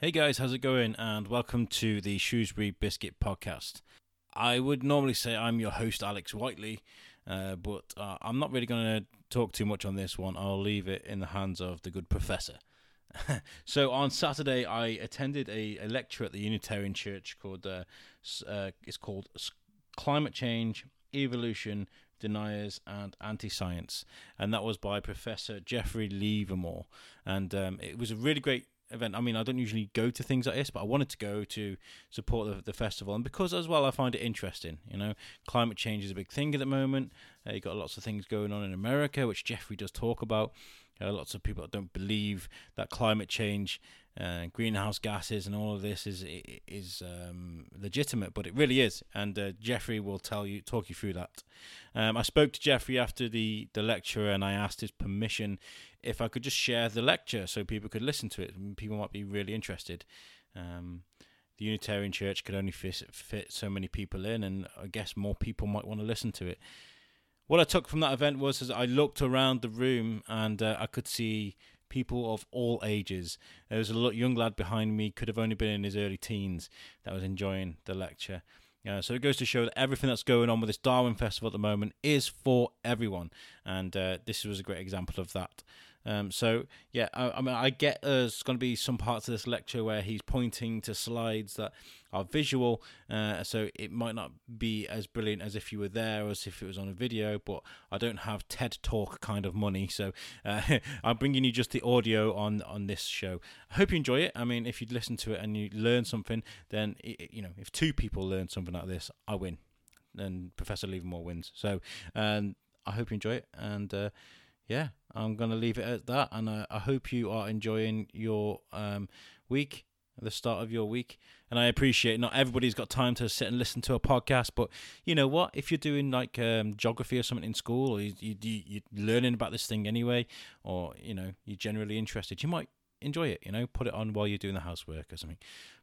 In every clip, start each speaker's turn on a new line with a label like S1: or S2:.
S1: Hey guys, how's it going? And welcome to the Shrewsbury Biscuit Podcast. I would normally say I'm your host, Alex Whiteley, uh, but uh, I'm not really going to talk too much on this one. I'll leave it in the hands of the good professor. so on Saturday, I attended a, a, lecture at the Unitarian Church called uh, uh, it's called Climate Change, Evolution, Deniers, and Anti-Science, and that was by Professor Geoffrey Levermore, and um, it was a really great event. I mean, I don't usually go to things like this, but I wanted to go to support the, the festival, and because as well, I find it interesting. You know, climate change is a big thing at the moment. Uh, you got lots of things going on in America, which Geoffrey does talk about. Uh, lots of people don't believe that climate change, uh, greenhouse gases, and all of this is is um, legitimate, but it really is. And uh, Geoffrey will tell you, talk you through that. Um, I spoke to Geoffrey after the the lecture, and I asked his permission if I could just share the lecture so people could listen to it. People might be really interested. Um, the Unitarian Church could only fit, fit so many people in, and I guess more people might want to listen to it what I took from that event was as I looked around the room and uh, I could see people of all ages. There was a young lad behind me, could have only been in his early teens, that was enjoying the lecture. Uh, so it goes to show that everything that's going on with this Darwin Festival at the moment is for everyone, and uh, this was a great example of that. Um, so yeah, I, I, mean, I get there's going to be some parts of this lecture where he's pointing to slides that are visual, uh, so it might not be as brilliant as if you were there as if it was on a video. But I don't have TED Talk kind of money, so uh, I'm bringing you just the audio on on this show. I hope you enjoy it. I mean, if you listen to it and you learn something, then it, you know if two people learn something like this, I win, and Professor Levermore wins. So um, I hope you enjoy it and. Uh, yeah, I'm going to leave it at that. And I, I hope you are enjoying your um, week, the start of your week. And I appreciate not everybody's got time to sit and listen to a podcast, but you know what? If you're doing like um, geography or something in school, or you, you, you're learning about this thing anyway, or you know, you're generally interested, you might enjoy it. You know, put it on while you're doing the housework or something.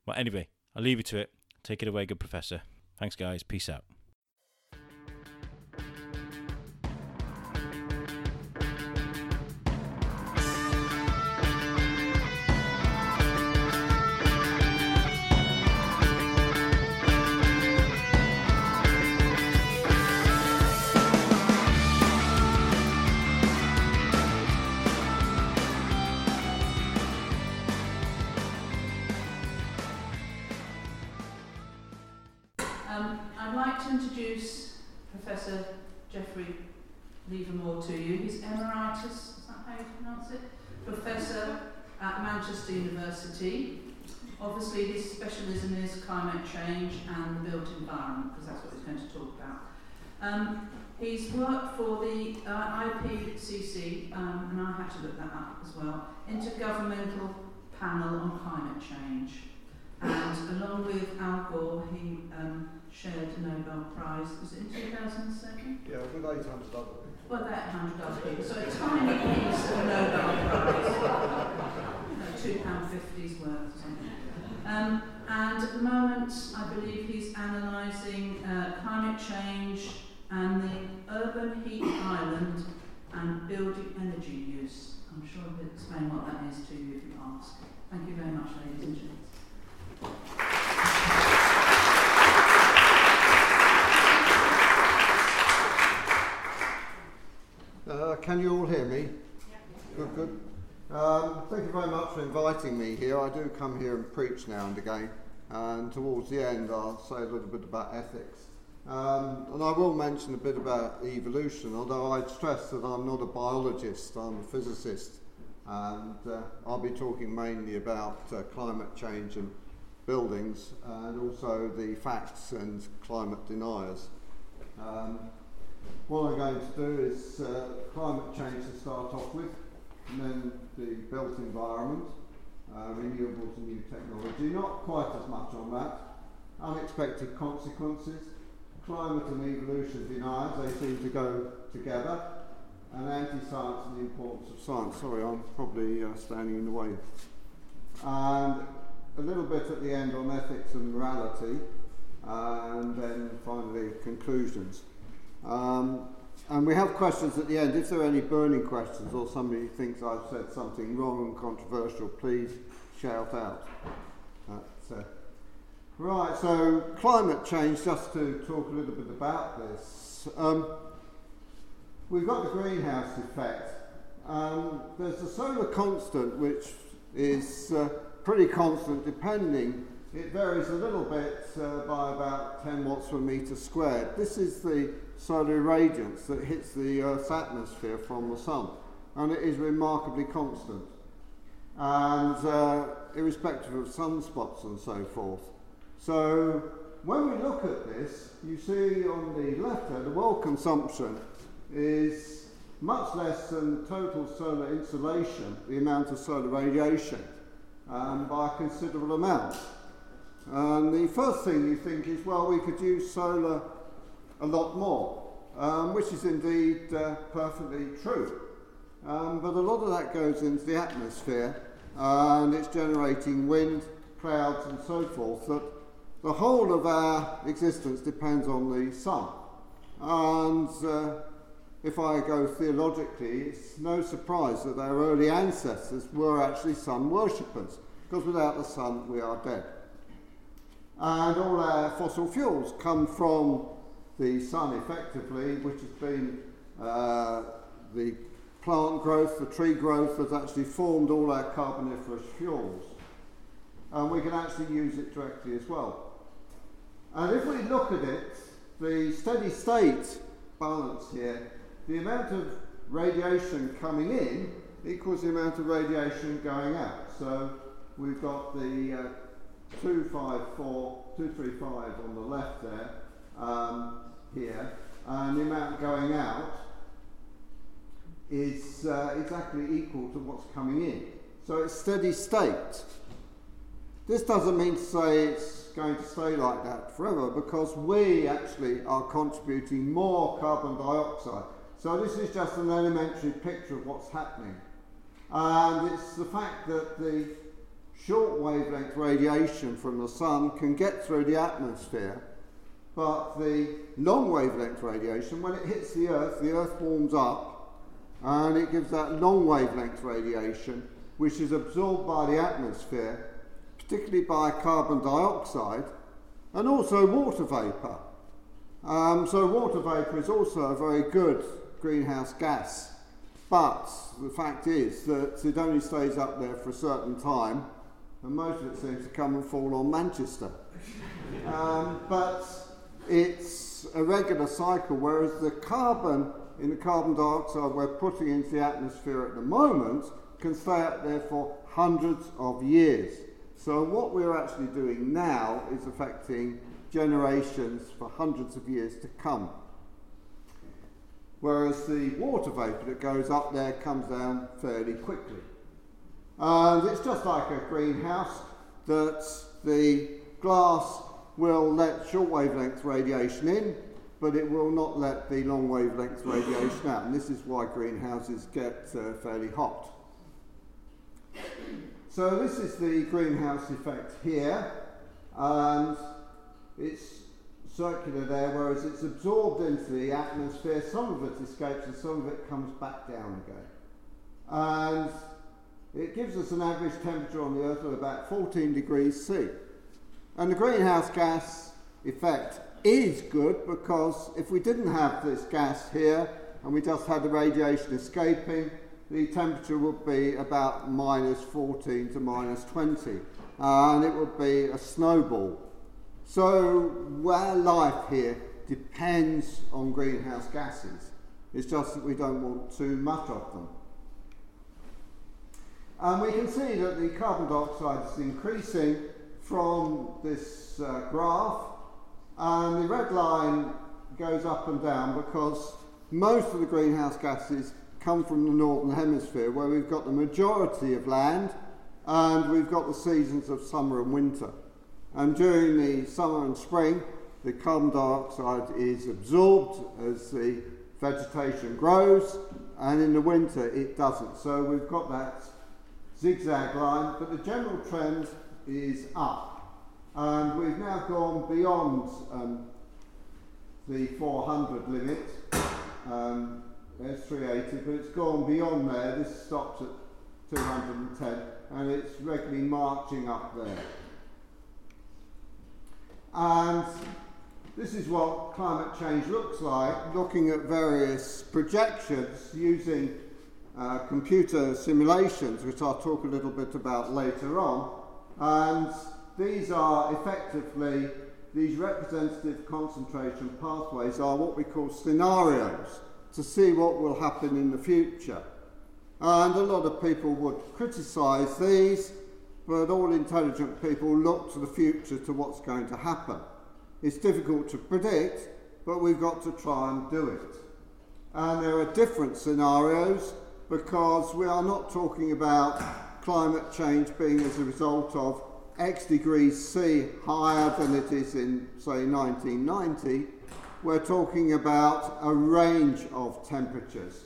S1: But anyway, I'll leave you to it. Take it away, good professor. Thanks, guys. Peace out.
S2: Climate change and the built environment, because that's what he's going to talk about. Um, he's worked for the uh, IPCC, um, and I had to look that up as well, Intergovernmental Panel on Climate Change. And along with Al Gore, he um, shared the Nobel Prize, was it in 2007?
S3: Yeah, with 800 other
S2: well, that hundred other people. So a tiny piece of the Nobel Prize, you know, two pound fifty's worth or something. Um, and at the moment, I believe he's analysing uh, climate change and the urban heat island and building energy use. I'm sure he'll explain what that is to you if you ask. Thank you very much, ladies and gents.
S3: Uh, can you all hear me? Good, good. Um, thank you very much for inviting me here. I do come here and preach now and again, and towards the end, I'll say a little bit about ethics. Um, and I will mention a bit about evolution, although I'd stress that I'm not a biologist, I'm a physicist, and uh, I'll be talking mainly about uh, climate change and buildings, and also the facts and climate deniers. Um, what I'm going to do is uh, climate change to start off with, and then the built environment, uh, renewables and new technology. Not quite as much on that. Unexpected consequences, climate and evolution deniers, they seem to go together, and anti-science and the importance of science. Sorry, I'm probably uh, standing in the way. And a little bit at the end on ethics and morality, and then finally conclusions. Um, and we have questions at the end. If there are any burning questions or somebody thinks I've said something wrong and controversial, please shout out. Uh, right, so climate change, just to talk a little bit about this. Um, we've got the greenhouse effect. Um, there's the solar constant, which is uh, pretty constant depending. It varies a little bit uh, by about 10 watts per metre squared. This is the solar radiance that hits the Earth's atmosphere from the sun, and it is remarkably constant, and uh, irrespective of sunspots and so forth. So when we look at this, you see on the left there, the world consumption is much less than total solar insolation, the amount of solar radiation, um, by a considerable amount. And the first thing you think is, well, we could use solar a lot more, um, which is indeed uh, perfectly true. Um, but a lot of that goes into the atmosphere and it's generating wind, clouds, and so forth. That the whole of our existence depends on the sun. And uh, if I go theologically, it's no surprise that our early ancestors were actually sun worshippers, because without the sun, we are dead. And all our fossil fuels come from the sun effectively, which has been uh, the plant growth, the tree growth has actually formed all our carboniferous fuels. And we can actually use it directly as well. And if we look at it, the steady state balance here, the amount of radiation coming in equals the amount of radiation going out. So we've got the uh, 254, 235 on the left there, um, here, and the amount going out is uh, exactly equal to what's coming in. So it's steady state. This doesn't mean to say it's going to stay like that forever because we actually are contributing more carbon dioxide. So this is just an elementary picture of what's happening. And it's the fact that the short wavelength radiation from the sun can get through the atmosphere but the long wavelength radiation, when it hits the Earth, the Earth warms up and it gives that long wavelength radiation, which is absorbed by the atmosphere, particularly by carbon dioxide and also water vapour. Um, so, water vapour is also a very good greenhouse gas, but the fact is that it only stays up there for a certain time, and most of it seems to come and fall on Manchester. Um, but it's a regular cycle, whereas the carbon in the carbon dioxide we're putting into the atmosphere at the moment can stay up there for hundreds of years. So what we're actually doing now is affecting generations for hundreds of years to come. Whereas the water vapour that goes up there comes down fairly quickly. And it's just like a greenhouse that the glass will let short wavelength radiation in, but it will not let the long wavelength radiation out. And this is why greenhouses get uh, fairly hot. So this is the greenhouse effect here, and it's circular there, whereas it's absorbed into the atmosphere. Some of it escapes and some of it comes back down again. And it gives us an average temperature on the Earth of about 14 degrees C. And the greenhouse gas effect is good because if we didn't have this gas here and we just had the radiation escaping, the temperature would be about minus 14 to minus 20 uh, and it would be a snowball. So our life here depends on greenhouse gases. It's just that we don't want too much of them. And we can see that the carbon dioxide is increasing from this uh, graph, and the red line goes up and down because most of the greenhouse gases come from the northern hemisphere where we've got the majority of land and we've got the seasons of summer and winter. And during the summer and spring, the carbon dioxide is absorbed as the vegetation grows, and in the winter it doesn't. So we've got that zigzag line, but the general trend is up. And we've now gone beyond um, the 400 limit. Um, there's 380, but it's gone beyond there. This stops at 210, and it's regularly marching up there. And this is what climate change looks like, looking at various projections using uh, computer simulations, which I'll talk a little bit about later on. And these are effectively, these representative concentration pathways are what we call scenarios to see what will happen in the future. And a lot of people would criticise these, but all intelligent people look to the future to what's going to happen. It's difficult to predict, but we've got to try and do it. And there are different scenarios because we are not talking about climate change being as a result of X degrees C higher than it is in, say, 1990. We're talking about a range of temperatures.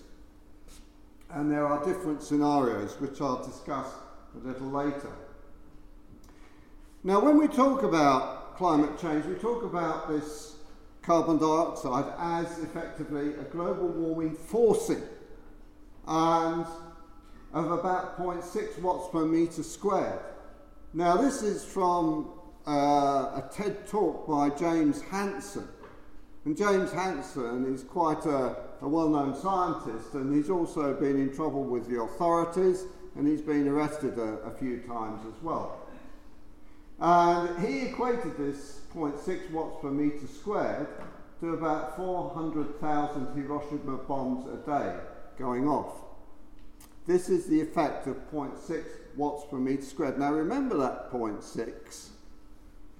S3: And there are different scenarios which I'll discuss a little later. Now, when we talk about climate change, we talk about this carbon dioxide as effectively a global warming forcing and of about 0.6 watts per meter squared. Now this is from uh, a TED talk by James Hansen. And James Hansen is quite a, a well-known scientist and he's also been in trouble with the authorities and he's been arrested a, a few times as well. And he equated this 0.6 watts per meter squared to about 400,000 Hiroshima bombs a day going off. This is the effect of 0.6 watts per metre squared. Now remember that 0.6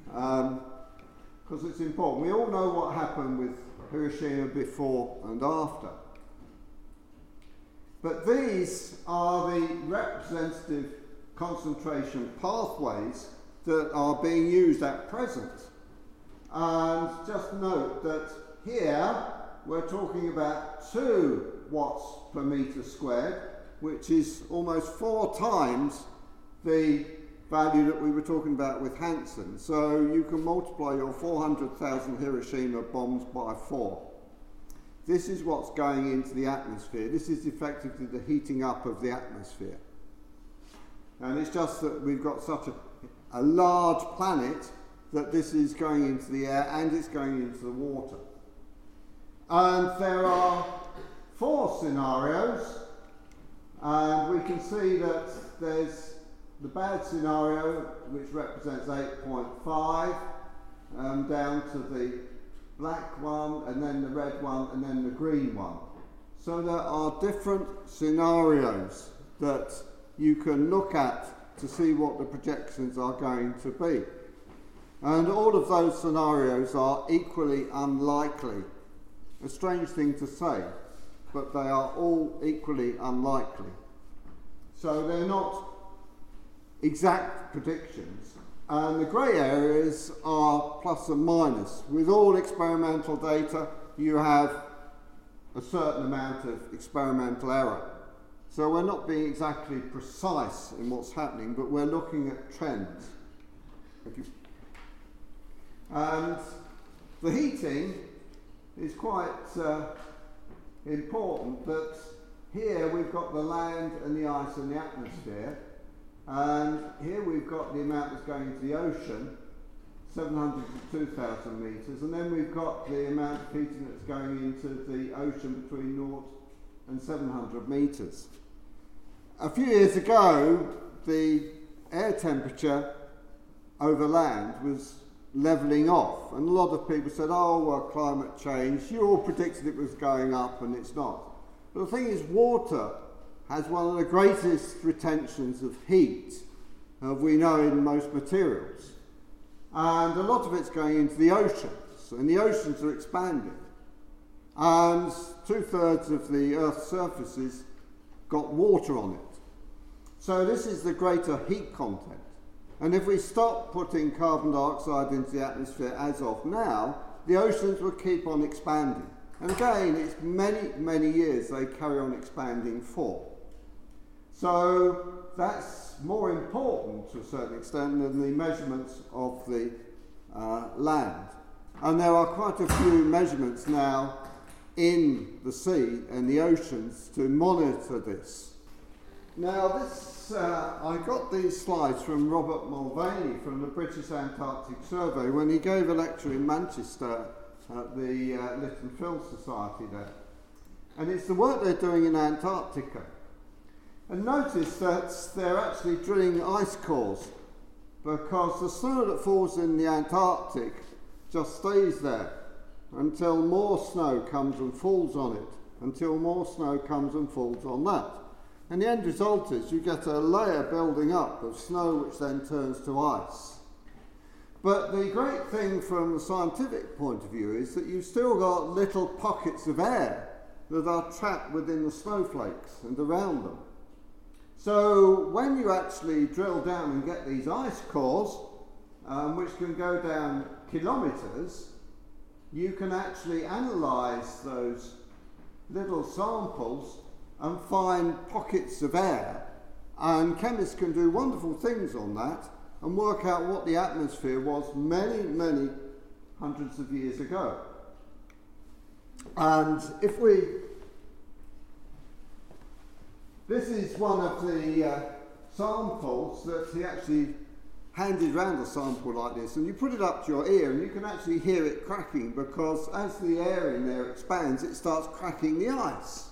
S3: because um, it's important. We all know what happened with Hiroshima before and after. But these are the representative concentration pathways that are being used at present. And just note that here we're talking about 2 watts per metre squared, which is almost four times the value that we were talking about with Hansen. So you can multiply your 400,000 Hiroshima bombs by four. This is what's going into the atmosphere. This is effectively the heating up of the atmosphere. And it's just that we've got such a a large planet that this is going into the air and it's going into the water. And there are four scenarios, and we can see that there's the bad scenario, which represents 8.5, um, down to the black one, and then the red one, and then the green one. So there are different scenarios that you can look at to see what the projections are going to be. And all of those scenarios are equally unlikely. A strange thing to say, but they are all equally unlikely. So they're not exact predictions. And the grey areas are plus and minus. With all experimental data, you have a certain amount of experimental error. So we're not being exactly precise in what's happening, but we're looking at trends. And the heating is quite uh, important that here we've got the land and the ice and the atmosphere, and here we've got the amount that's going into the ocean, 700 to 2,000 metres, and then we've got the amount of heating that's going into the ocean between North and 700 metres. A few years ago, the air temperature over land was levelling off, and a lot of people said, Oh, well, climate change, you all predicted it was going up, and it's not. But the thing is, water has one of the greatest retentions of heat uh, we know in most materials. And a lot of it's going into the oceans, and the oceans are expanding. And two thirds of the Earth's surface has got water on it. So this is the greater heat content. And if we stop putting carbon dioxide into the atmosphere as of now, the oceans will keep on expanding. And again, it's many, many years they carry on expanding for. So that's more important to a certain extent than the measurements of the uh, land. And there are quite a few measurements now in the sea and the oceans to monitor this. Now, this, uh, I got these slides from Robert Mulvaney from the British Antarctic Survey when he gave a lecture in Manchester at the uh, Lit and Phil Society there. And it's the work they're doing in Antarctica. And notice that they're actually drilling ice cores because the snow that falls in the Antarctic just stays there until more snow comes and falls on it, until more snow comes and falls on that. And the end result is you get a layer building up of snow which then turns to ice. But the great thing from the scientific point of view is that you've still got little pockets of air that are trapped within the snowflakes and around them. So when you actually drill down and get these ice cores, um, which can go down kilometres, you can actually analyse those little samples and find pockets of air. And chemists can do wonderful things on that and work out what the atmosphere was many, many hundreds of years ago. And if we. This is one of the uh, samples that he actually handed round a sample like this, and you put it up to your ear, and you can actually hear it cracking because as the air in there expands, it starts cracking the ice.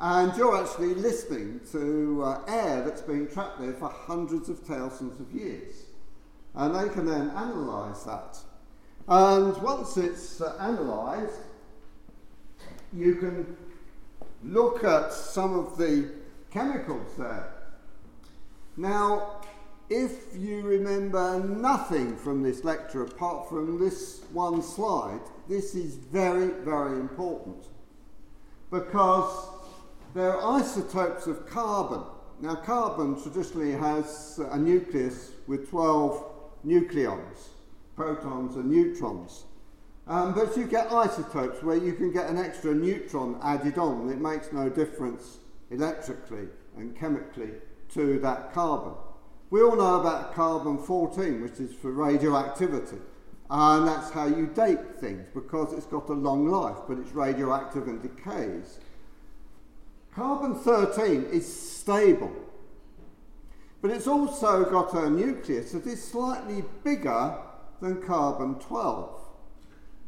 S3: And you're actually listening to uh, air that's been trapped there for hundreds of thousands of years. And they can then analyse that. And once it's uh, analysed, you can look at some of the chemicals there. Now, if you remember nothing from this lecture apart from this one slide, this is very, very important because there are isotopes of carbon. Now, carbon traditionally has a nucleus with 12 nucleons, protons and neutrons. Um, but you get isotopes where you can get an extra neutron added on. It makes no difference electrically and chemically to that carbon. We all know about carbon 14, which is for radioactivity. And that's how you date things because it's got a long life, but it's radioactive and decays. Carbon 13 is stable, but it's also got a nucleus that is slightly bigger than carbon 12.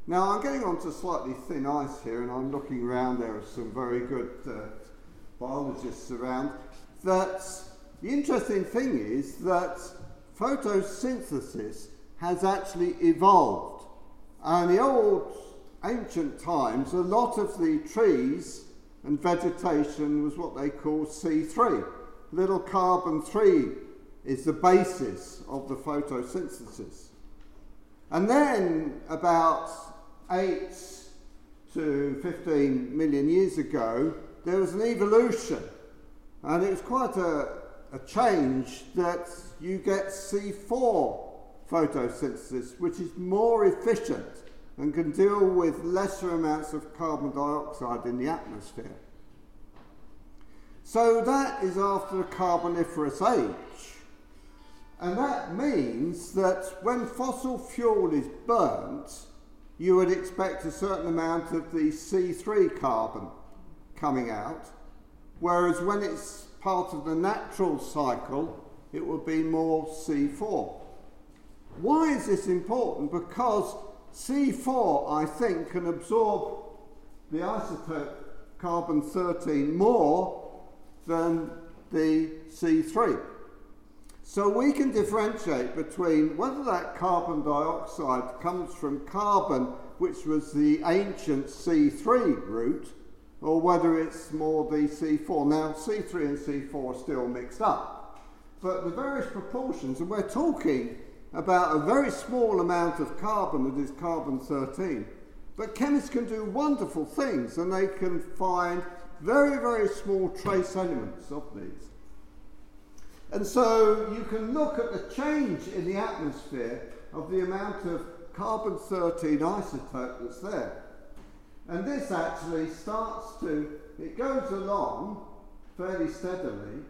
S3: Now I'm getting onto slightly thin ice here, and I'm looking around. There are some very good uh, biologists around. That the interesting thing is that photosynthesis has actually evolved. And in the old ancient times, a lot of the trees and vegetation was what they call C3. Little carbon 3 is the basis of the photosynthesis. And then, about 8 to 15 million years ago, there was an evolution. And it was quite a, a change that you get C4 photosynthesis, which is more efficient and can deal with lesser amounts of carbon dioxide in the atmosphere. So that is after the Carboniferous age. And that means that when fossil fuel is burnt, you would expect a certain amount of the C3 carbon coming out, whereas when it's part of the natural cycle, it would be more C4. Why is this important? Because C4, I think, can absorb the isotope carbon 13 more than the C3. So we can differentiate between whether that carbon dioxide comes from carbon, which was the ancient C3 route, or whether it's more the C4. Now, C3 and C4 are still mixed up, but the various proportions, and we're talking about a very small amount of carbon that is carbon 13. But chemists can do wonderful things and they can find very, very small trace elements of these. And so you can look at the change in the atmosphere of the amount of carbon 13 isotope that's there. And this actually starts to, it goes along fairly steadily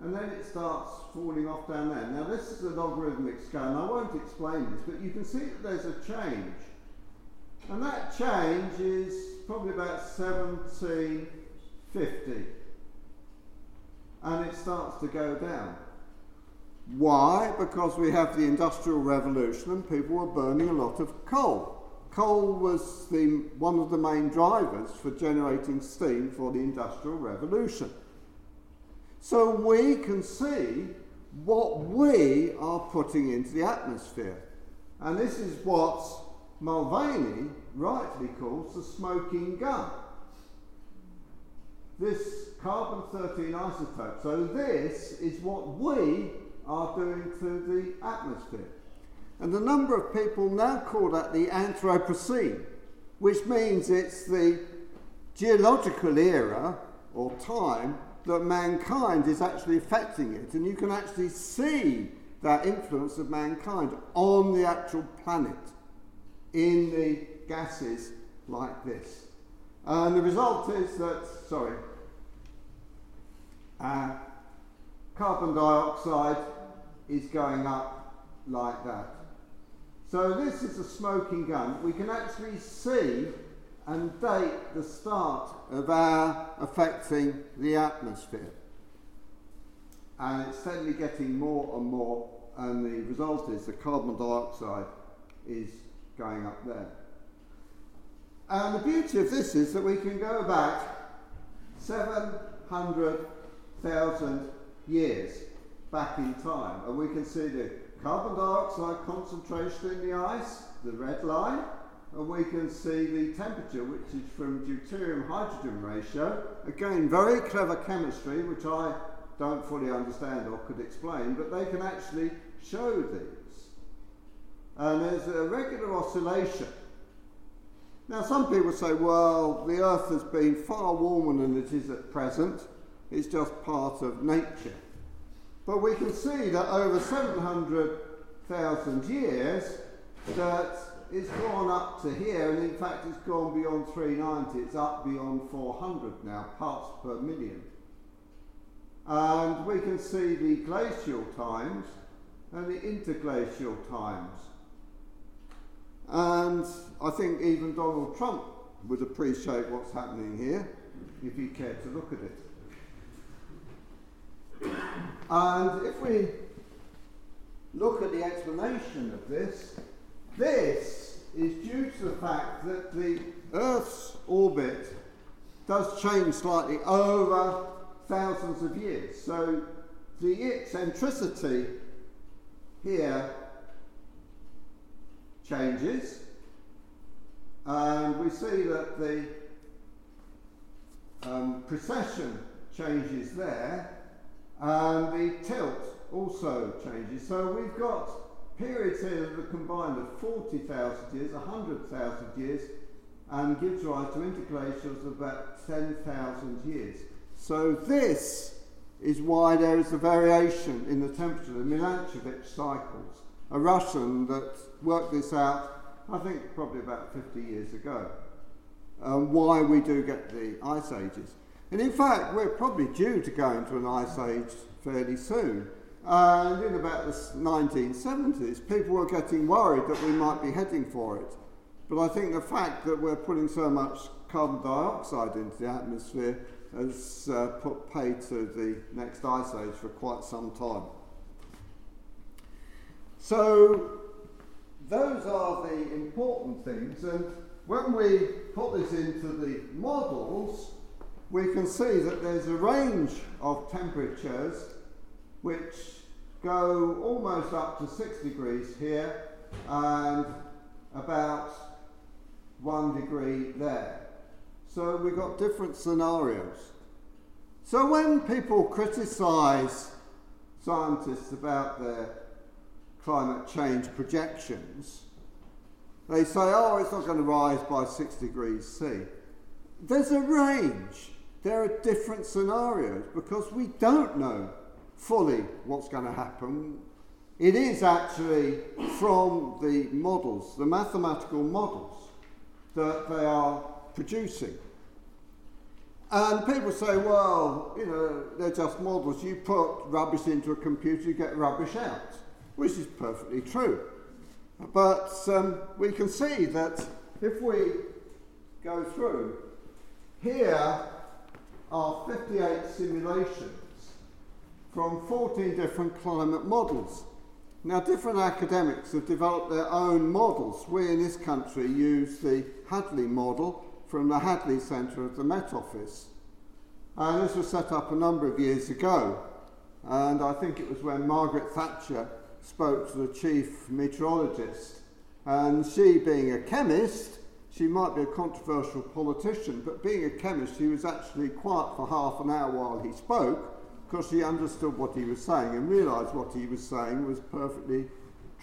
S3: and then it starts falling off down there. Now this is a logarithmic scale, and I won't explain this, but you can see that there's a change. And that change is probably about 1750. and it starts to go down. Why? Because we have the Industrial Revolution and people were burning a lot of coal. Coal was the, one of the main drivers for generating steam for the Industrial Revolution. So we can see what we are putting into the atmosphere. And this is what Mulvaney rightly calls the smoking gun. This carbon 13 isotope. So, this is what we are doing to the atmosphere. And a number of people now call that the Anthropocene, which means it's the geological era or time that mankind is actually affecting it. And you can actually see that influence of mankind on the actual planet in the gases like this. And the result is that, sorry, uh, carbon dioxide is going up like that. So this is a smoking gun. We can actually see and date the start of our affecting the atmosphere. And it's steadily getting more and more, and the result is the carbon dioxide is going up there. And the beauty of this is that we can go back 700,000 years back in time, and we can see the carbon dioxide concentration in the ice, the red line, and we can see the temperature, which is from deuterium hydrogen ratio. Again, very clever chemistry, which I don't fully understand or could explain, but they can actually show these. And there's a regular oscillation. Now, some people say, well, the Earth has been far warmer than it is at present. It's just part of nature. But we can see that over 700,000 years, that it's gone up to here, and in fact, it's gone beyond 390. It's up beyond 400 now, parts per million. And we can see the glacial times and the interglacial times. And I think even Donald Trump would appreciate what's happening here if he cared to look at it. And if we look at the explanation of this, this is due to the fact that the Earth's orbit does change slightly over thousands of years. So the eccentricity here changes, and we see that the um, precession changes there, and the tilt also changes. So we've got periods here that are combined of 40,000 years, 100,000 years, and gives rise to interglacials of about 10,000 years. So this is why there is a variation in the temperature, the Milankovitch cycles. A Russian that worked this out, I think probably about 50 years ago, um, why we do get the ice ages. And in fact, we're probably due to go into an ice age fairly soon. And in about the 1970s, people were getting worried that we might be heading for it. But I think the fact that we're putting so much carbon dioxide into the atmosphere has uh, put pay to the next ice age for quite some time. So, those are the important things, and when we put this into the models, we can see that there's a range of temperatures which go almost up to 6 degrees here and about 1 degree there. So we've got different scenarios. So when people criticise scientists about their climate change projections, they say, oh, it's not going to rise by 6 degrees C. There's a range there are different scenarios because we don't know fully what's going to happen. It is actually from the models, the mathematical models, that they are producing. And people say, well, you know, they're just models. You put rubbish into a computer, you get rubbish out, which is perfectly true. But um, we can see that if we go through, here are 58 simulations from 14 different climate models. Now, different academics have developed their own models. We in this country use the Hadley model from the Hadley Centre of the Met Office. And this was set up a number of years ago. And I think it was when Margaret Thatcher spoke to the chief meteorologist. And she, being a chemist, she might be a controversial politician, but being a chemist, she was actually quiet for half an hour while he spoke because she understood what he was saying and realised what he was saying was perfectly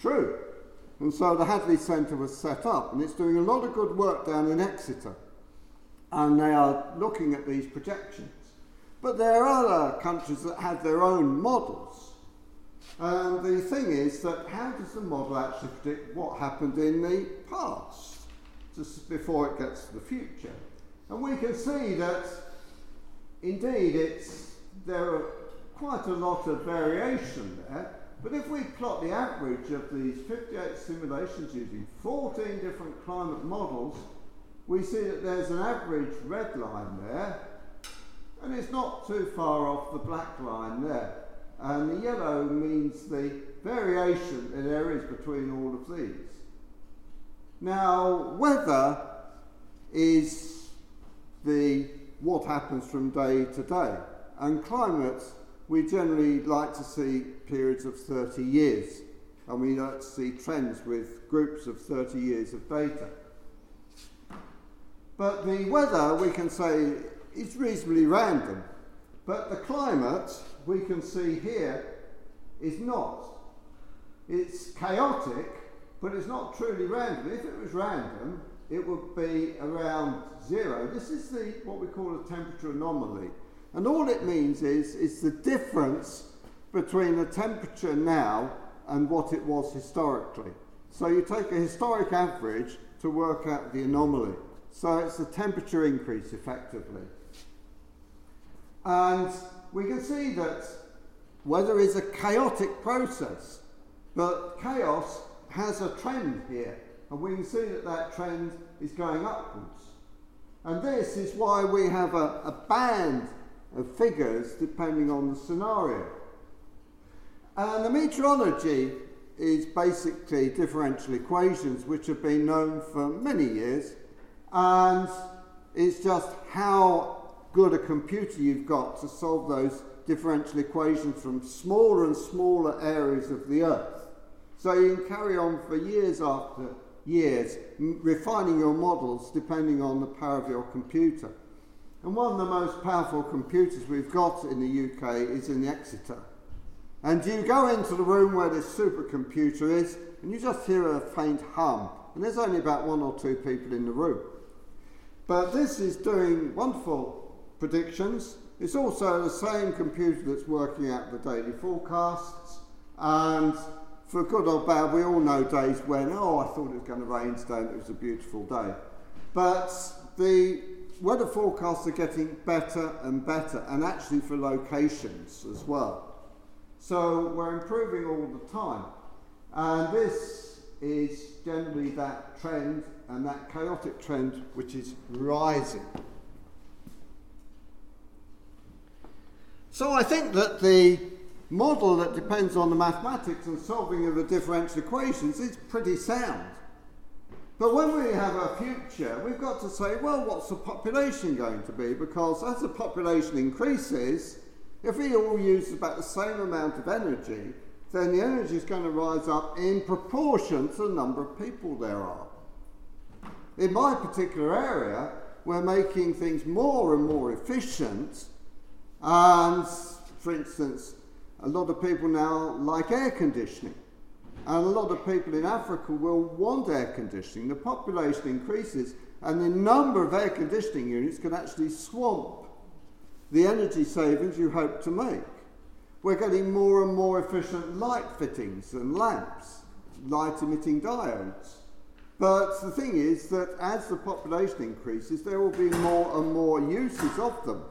S3: true. And so the Hadley Centre was set up, and it's doing a lot of good work down in Exeter. And they are looking at these projections. But there are other countries that have their own models. And the thing is that how does the model actually predict what happened in the past, just before it gets to the future? And we can see that indeed it's, there are quite a lot of variation there. But if we plot the average of these 58 simulations using 14 different climate models, we see that there's an average red line there, and it's not too far off the black line there. And the yellow means the variation in areas between all of these. Now, weather is the what happens from day to day, and climate we generally like to see periods of 30 years, and we like to see trends with groups of 30 years of data. But the weather, we can say, is reasonably random, but the climate, we can see here, is not. It's chaotic, but it's not truly random. If it was random, it would be around zero. This is the what we call a temperature anomaly. And all it means is, is the difference between the temperature now and what it was historically. So you take a historic average to work out the anomaly. So it's the temperature increase effectively. And we can see that weather is a chaotic process, but chaos has a trend here. And we can see that that trend is going upwards. And this is why we have a, a band of figures depending on the scenario. And the meteorology is basically differential equations which have been known for many years and it's just how good a computer you've got to solve those differential equations from smaller and smaller areas of the earth. So you can carry on for years after years refining your models depending on the power of your computer. And one of the most powerful computers we've got in the UK is in Exeter. And you go into the room where this supercomputer is, and you just hear a faint hum. And there's only about one or two people in the room. But this is doing wonderful predictions. It's also the same computer that's working out the daily forecasts. And for good or bad, we all know days when, oh, I thought it was going to rain today and it was a beautiful day. But the weather forecasts are getting better and better, and actually for locations as well. So we're improving all the time. And this is generally that trend and that chaotic trend which is rising. So I think that the model that depends on the mathematics and solving of the differential equations is pretty sound. But when we have a future, we've got to say, well, what's the population going to be? Because as the population increases, if we all use about the same amount of energy, then the energy is going to rise up in proportion to the number of people there are. In my particular area, we're making things more and more efficient, and for instance, a lot of people now like air conditioning. And a lot of people in Africa will want air conditioning. The population increases, and the number of air conditioning units can actually swamp the energy savings you hope to make. We're getting more and more efficient light fittings and lamps, light emitting diodes. But the thing is that as the population increases, there will be more and more uses of them.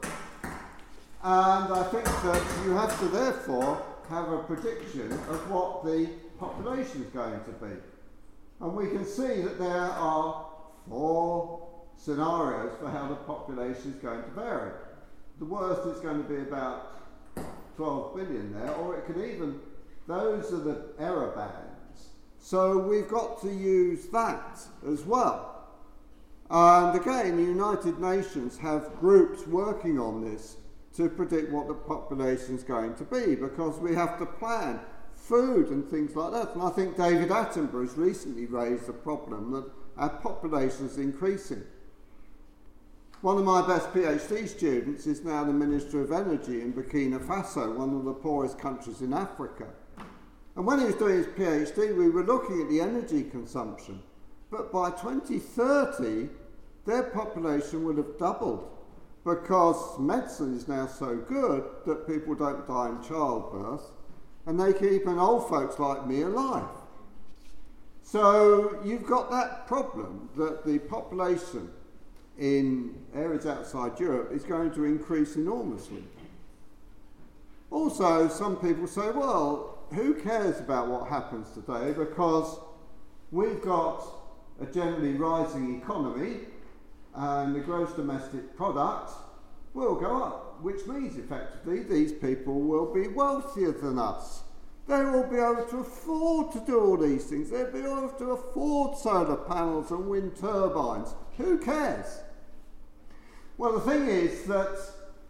S3: And I think that you have to therefore have a prediction of what the population is going to be. And we can see that there are four scenarios for how the population is going to vary. The worst is going to be about 12 billion there, or it could even, those are the error bands. So we've got to use that as well. And again, the United Nations have groups working on this to predict what the population is going to be because we have to plan food and things like that. And I think David Attenborough has recently raised the problem that our population is increasing. One of my best PhD students is now the Minister of Energy in Burkina Faso, one of the poorest countries in Africa. And when he was doing his PhD, we were looking at the energy consumption. But by 2030, their population will have doubled because medicine is now so good that people don't die in childbirth and they keep an old folks like me alive. So you've got that problem that the population in areas outside Europe is going to increase enormously. Also, some people say, well, who cares about what happens today because we've got a generally rising economy and the gross domestic product will go up, which means effectively these people will be wealthier than us. They will be able to afford to do all these things. They'll be able to afford solar panels and wind turbines. Who cares? Well, the thing is that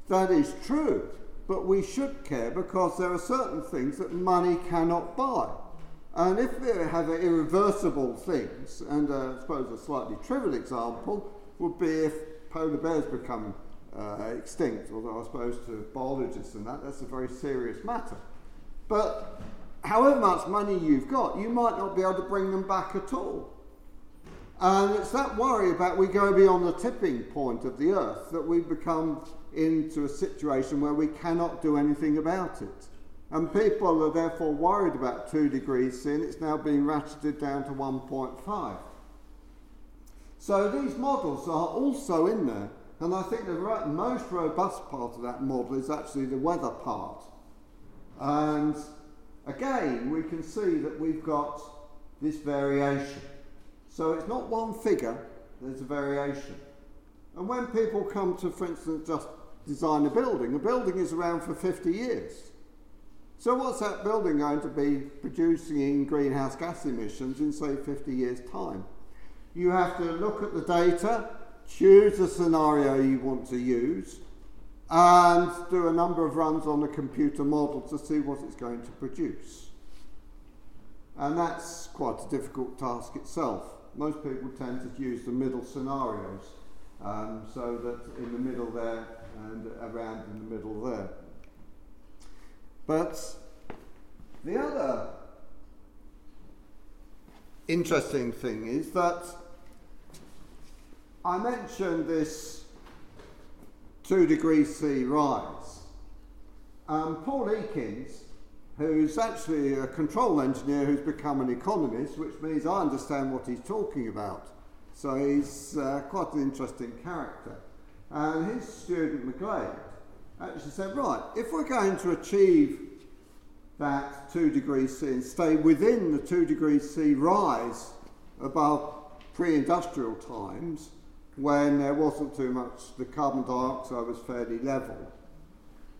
S3: that is true, but we should care because there are certain things that money cannot buy. And if we have irreversible things, and uh, I suppose a slightly trivial example would be if polar bears become uh, extinct, although I suppose to biologists and that, that's a very serious matter. But however much money you've got, you might not be able to bring them back at all. And it's that worry about we go beyond the tipping point of the earth that we become into a situation where we cannot do anything about it. And people are therefore worried about 2 degrees C, and it's now being ratcheted down to 1.5. So these models are also in there, and I think the most robust part of that model is actually the weather part. And again, we can see that we've got this variation. So it's not one figure, there's a variation. And when people come to, for instance, just design a building, a building is around for 50 years. So what's that building going to be producing in greenhouse gas emissions in, say, 50 years' time? You have to look at the data, choose the scenario you want to use, and do a number of runs on the computer model to see what it's going to produce. And that's quite a difficult task itself. Most people tend to use the middle scenarios, um, so that in the middle there and around in the middle there. But the other interesting thing is that I mentioned this two degrees C rise. Um, Paul Ekins, who's actually a control engineer who's become an economist, which means I understand what he's talking about. So he's uh, quite an interesting character. And his student McGlade actually said, right, if we're going to achieve that 2 degrees C and stay within the 2 degrees C rise above pre-industrial times, when there wasn't too much, the carbon dioxide was fairly level.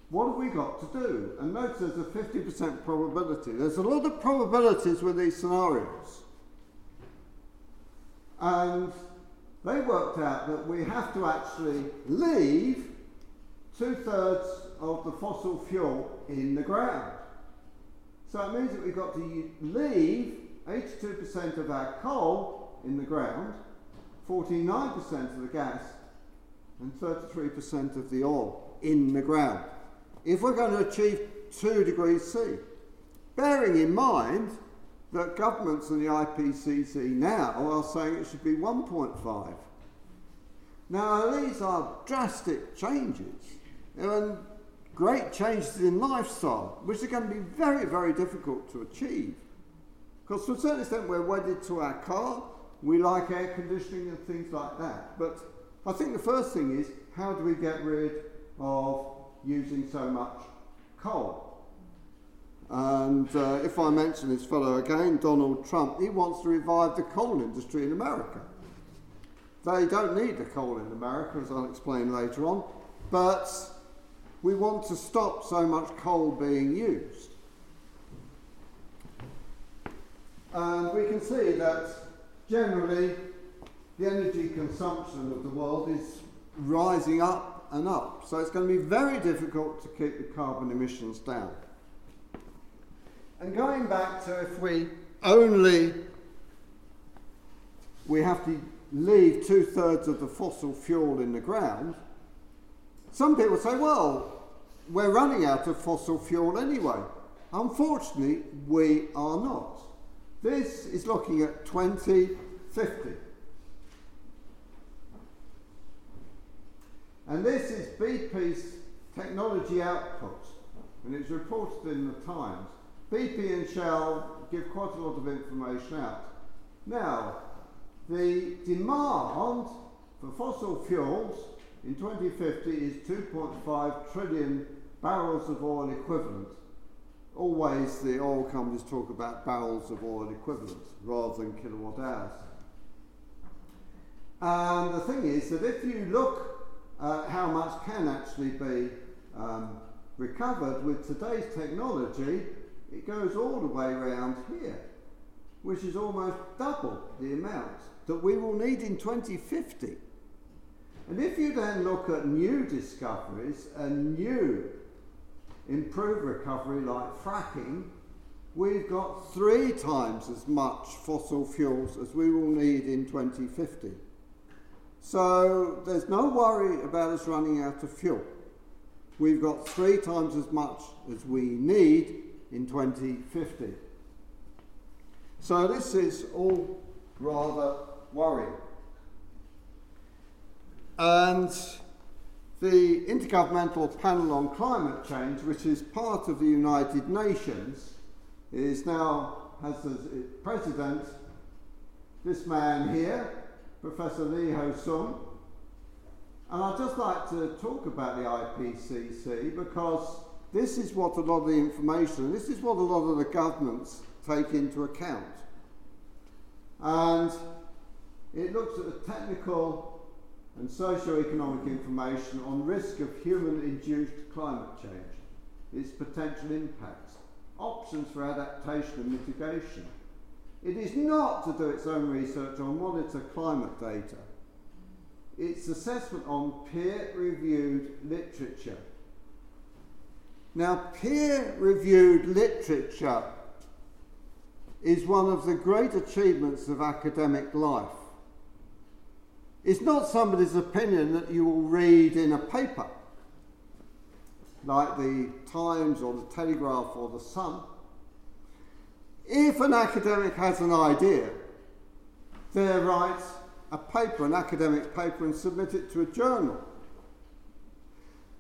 S3: What have we got to do? And notice there's a 50% probability. There's a lot of probabilities with these scenarios. And they worked out that we have to actually leave two thirds of the fossil fuel in the ground. So it means that we've got to leave 82% of our coal in the ground 49% of the gas and 33% of the oil in the ground. If we're going to achieve 2 degrees C, bearing in mind that governments and the IPCC now are saying it should be 1.5. Now, these are drastic changes and great changes in lifestyle, which are going to be very, very difficult to achieve. Because to a certain extent, we're wedded to our car, we like air conditioning and things like that. But I think the first thing is how do we get rid of using so much coal? And uh, if I mention this fellow again, Donald Trump, he wants to revive the coal industry in America. They don't need the coal in America, as I'll explain later on, but we want to stop so much coal being used. And we can see that generally the energy consumption of the world is rising up and up. So it's going to be very difficult to keep the carbon emissions down. And going back to if we only we have to leave two thirds of the fossil fuel in the ground, some people say, well, we're running out of fossil fuel anyway. Unfortunately, we are not. This is looking at 2050. And this is BP's technology output, and it's reported in the Times. BP and Shell give quite a lot of information out. Now, the demand for fossil fuels in 2050 is 2.5 trillion barrels of oil equivalent. Always the oil companies talk about barrels of oil equivalent rather than kilowatt hours. And the thing is that if you look at how much can actually be um, recovered with today's technology, it goes all the way around here, which is almost double the amount that we will need in 2050. And if you then look at new discoveries and new improved recovery like fracking, we've got three times as much fossil fuels as we will need in 2050. So there's no worry about us running out of fuel. We've got three times as much as we need in 2050. So this is all rather worrying. And the Intergovernmental Panel on Climate Change, which is part of the United Nations, is now has as president this man here, Professor Lee Ho Sung. And I'd just like to talk about the IPCC because this is what a lot of the information, this is what a lot of the governments take into account. And it looks at the technical and socio-economic information on risk of human-induced climate change, its potential impacts, options for adaptation and mitigation. It is not to do its own research or monitor climate data. Its assessment on peer-reviewed literature. Now, peer-reviewed literature is one of the great achievements of academic life. It's not somebody's opinion that you will read in a paper, like the Times or the Telegraph or the Sun. If an academic has an idea, they write a paper, an academic paper, and submit it to a journal.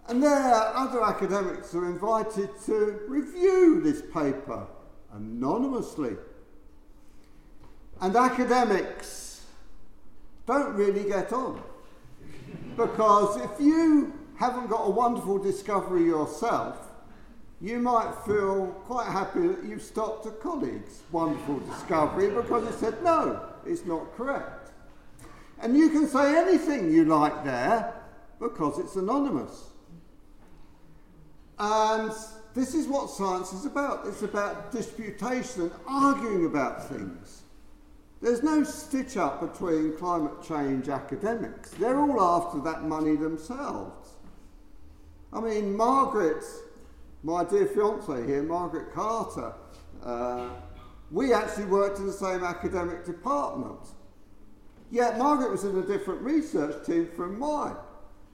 S3: And there, other academics are invited to review this paper anonymously. And academics don't really get on. Because if you haven't got a wonderful discovery yourself, you might feel quite happy that you've stopped a colleague's wonderful discovery because it said, no, it's not correct. And you can say anything you like there because it's anonymous. And this is what science is about. It's about disputation and arguing about things. There's no stitch up between climate change academics. They're all after that money themselves. I mean, Margaret, my dear fiance here, Margaret Carter, uh, we actually worked in the same academic department. Yet Margaret was in a different research team from mine.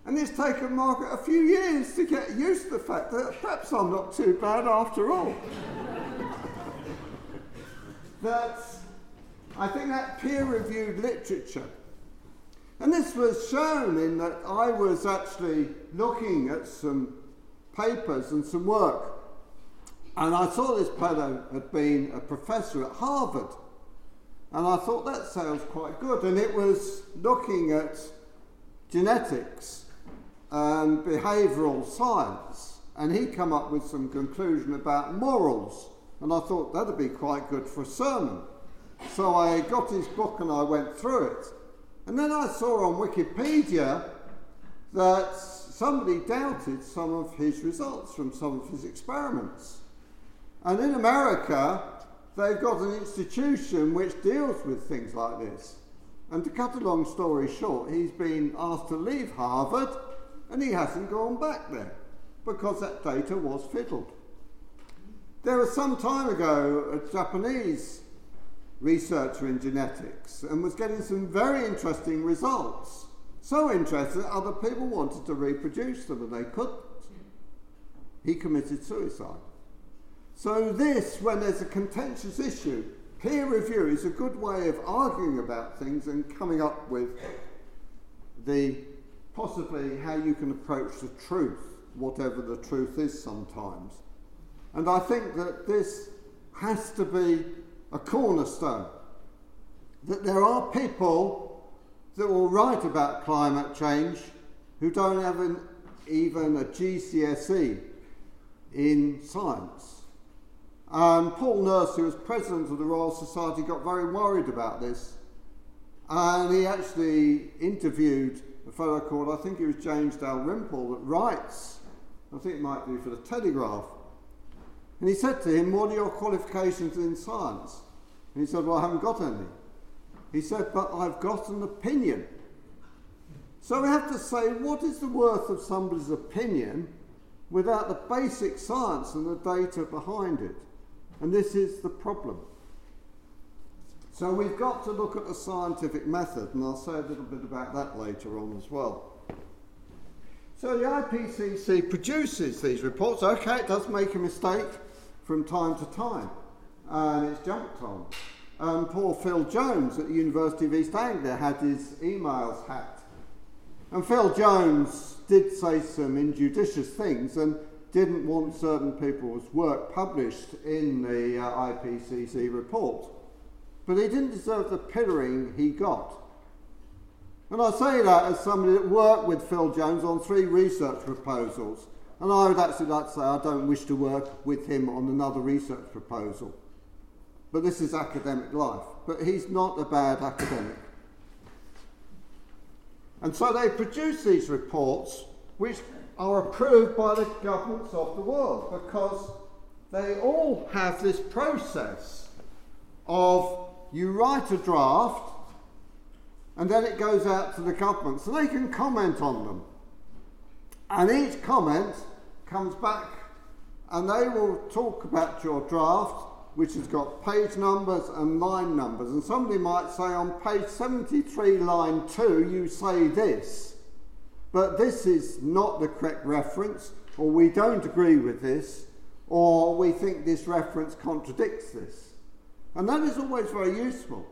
S3: And it's taken Margaret a few years to get used to the fact that perhaps I'm not too bad after all. That's I think that peer reviewed literature, and this was shown in that I was actually looking at some papers and some work, and I saw this fellow had been a professor at Harvard, and I thought that sounds quite good, and it was looking at genetics and behavioural science, and he come up with some conclusion about morals, and I thought that'd be quite good for a sermon. So I got his book and I went through it. And then I saw on Wikipedia that somebody doubted some of his results from some of his experiments. And in America, they've got an institution which deals with things like this. And to cut a long story short, he's been asked to leave Harvard and he hasn't gone back there because that data was fiddled. There was some time ago a Japanese researcher in genetics and was getting some very interesting results. So interesting that other people wanted to reproduce them and they couldn't. He committed suicide. So, this, when there's a contentious issue, peer review is a good way of arguing about things and coming up with the possibly how you can approach the truth, whatever the truth is sometimes. And I think that this has to be a cornerstone. That there are people that will write about climate change who don't have an, even a GCSE in science. And Paul Nurse, who was president of the Royal Society, got very worried about this. And he actually interviewed a fellow called, I think it was James Dalrymple, that writes, I think it might be for the Telegraph. And he said to him, What are your qualifications in science? And he said, Well, I haven't got any. He said, But I've got an opinion. So we have to say, what is the worth of somebody's opinion without the basic science and the data behind it? And this is the problem. So we've got to look at the scientific method, and I'll say a little bit about that later on as well. So the IPCC produces these reports. Okay, it does make a mistake from time to time, and it's jumped on. And poor Phil Jones at the University of East Anglia had his emails hacked. And Phil Jones did say some injudicious things and didn't want certain people's work published in the uh, IPCC report. But he didn't deserve the pillorying he got. And I say that as somebody that worked with Phil Jones on three research proposals. And I would actually like to say I don't wish to work with him on another research proposal. But this is academic life. But he's not a bad academic. And so they produce these reports which are approved by the governments of the world because they all have this process of you write a draft and then it goes out to the governments and they can comment on them. And each comment comes back and they will talk about your draft, which has got page numbers and line numbers. And somebody might say on page 73, line 2, you say this, but this is not the correct reference, or we don't agree with this, or we think this reference contradicts this. And that is always very useful.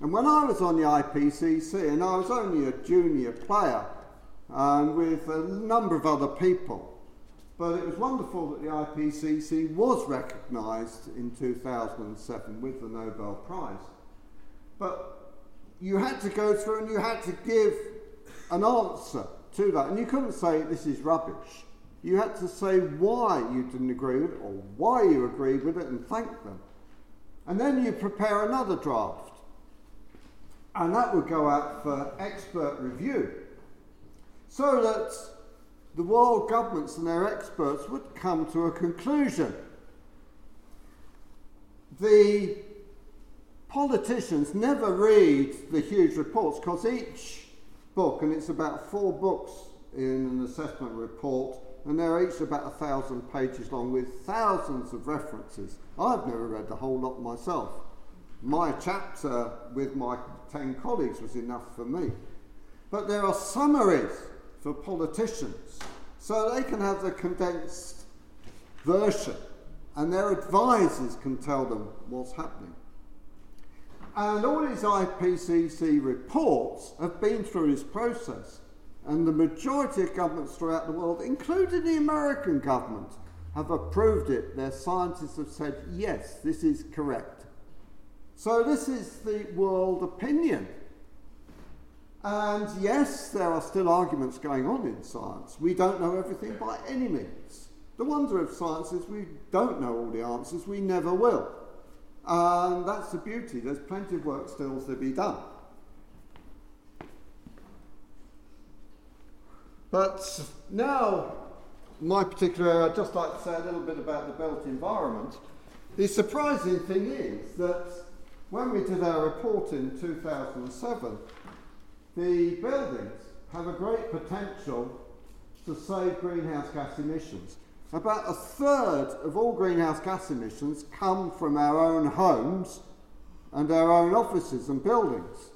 S3: And when I was on the IPCC, and I was only a junior player um, with a number of other people, but it was wonderful that the IPCC was recognised in 2007 with the Nobel Prize. But you had to go through and you had to give an answer to that. And you couldn't say this is rubbish. You had to say why you didn't agree with it or why you agreed with it and thank them. And then you prepare another draft. And that would go out for expert review. So that the world governments and their experts would come to a conclusion. The politicians never read the huge reports because each book, and it's about four books in an assessment report, and they're each about a thousand pages long with thousands of references. I've never read the whole lot myself. My chapter with my 10 colleagues was enough for me. But there are summaries for politicians so they can have the condensed version and their advisors can tell them what's happening. And all these IPCC reports have been through this process. And the majority of governments throughout the world, including the American government, have approved it. Their scientists have said, yes, this is correct. So, this is the world opinion. And yes, there are still arguments going on in science. We don't know everything by any means. The wonder of science is we don't know all the answers, we never will. And that's the beauty. There's plenty of work still to be done. But now, my particular area, I'd just like to say a little bit about the built environment. The surprising thing is that when we did our report in 2007, the buildings have a great potential to save greenhouse gas emissions. About a third of all greenhouse gas emissions come from our own homes and our own offices and buildings,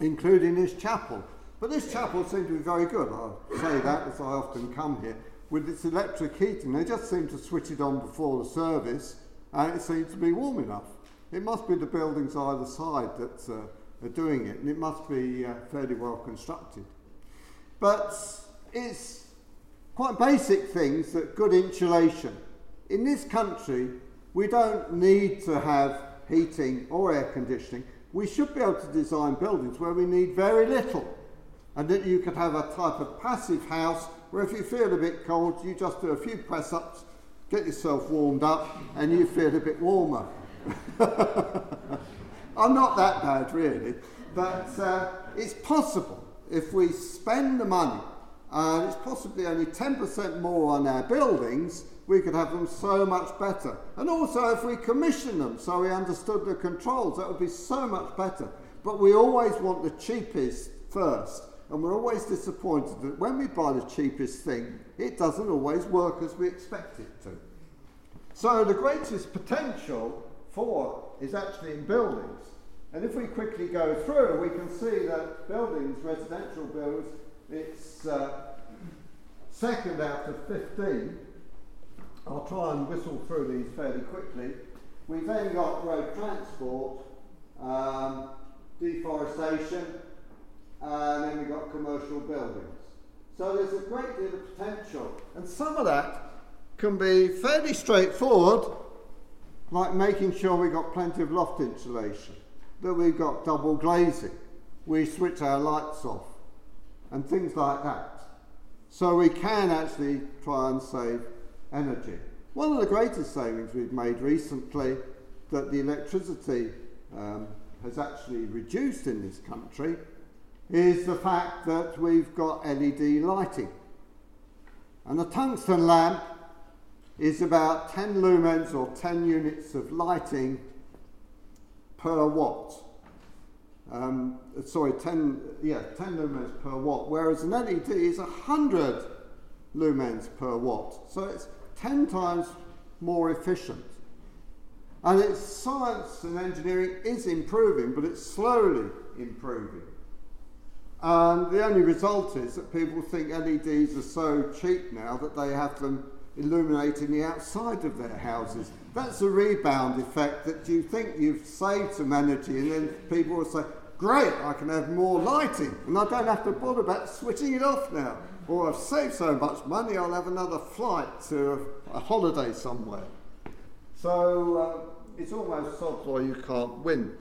S3: including this chapel. But this chapel seemed to be very good. I say that as I often come here. With its electric heating, they just seem to switch it on before the service and it seems to be warm enough. It must be the buildings either side that uh, are doing it, and it must be uh, fairly well constructed. But it's quite basic things that good insulation. In this country, we don't need to have heating or air conditioning. We should be able to design buildings where we need very little, and that you could have a type of passive house where if you feel a bit cold, you just do a few press ups, get yourself warmed up, and you feel a bit warmer. I'm not that bad, really, but uh, it's possible if we spend the money, and it's possibly only 10% more on our buildings, we could have them so much better. And also, if we commission them so we understood the controls, that would be so much better. But we always want the cheapest first. And we're always disappointed that when we buy the cheapest thing, it doesn't always work as we expect it to. So the greatest potential for is actually in buildings. And if we quickly go through, we can see that buildings, residential buildings, it's uh, second out of 15. I'll try and whistle through these fairly quickly. We've then got road transport, um, deforestation, and then we've got commercial buildings. So there's a great deal of potential. And some of that can be fairly straightforward, like making sure we've got plenty of loft insulation, that we've got double glazing, we switch our lights off, and things like that. So we can actually try and save energy. One of the greatest savings we've made recently that the electricity um, has actually reduced in this country is the fact that we've got LED lighting. And a tungsten lamp is about 10 lumens or 10 units of lighting per watt. Um, sorry, 10, yeah, 10 lumens per watt, whereas an LED is 100 lumens per watt. So it's 10 times more efficient. And its science and engineering is improving, but it's slowly improving. And the only result is that people think LEDs are so cheap now that they have them illuminating the outside of their houses. That's a rebound effect that you think you've saved some energy, and then people will say, Great, I can have more lighting, and I don't have to bother about switching it off now. Or I've saved so much money, I'll have another flight to a, a holiday somewhere. So uh, it's almost sod's law you can't win.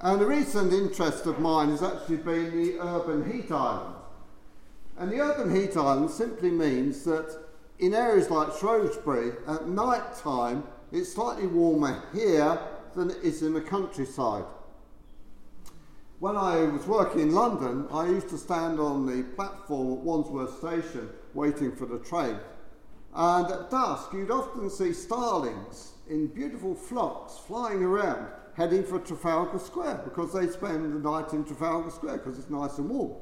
S3: And a recent interest of mine has actually been the urban heat island. And the urban heat island simply means that in areas like Shrewsbury, at night time, it's slightly warmer here than it is in the countryside. When I was working in London, I used to stand on the platform at Wandsworth Station waiting for the train. And at dusk, you'd often see starlings in beautiful flocks flying around, heading for Trafalgar Square because they spend the night in Trafalgar Square because it's nice and warm.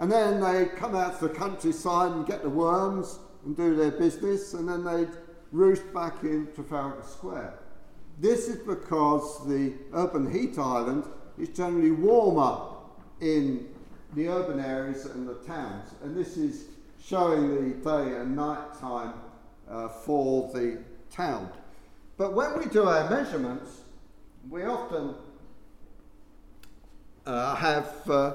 S3: And then they come out to the countryside and get the worms and do their business, and then they'd roost back in Trafalgar Square. This is because the urban heat island is generally warmer in the urban areas and the towns, and this is showing the day and night time uh, for the town. But when we do our measurements, we often uh, have uh,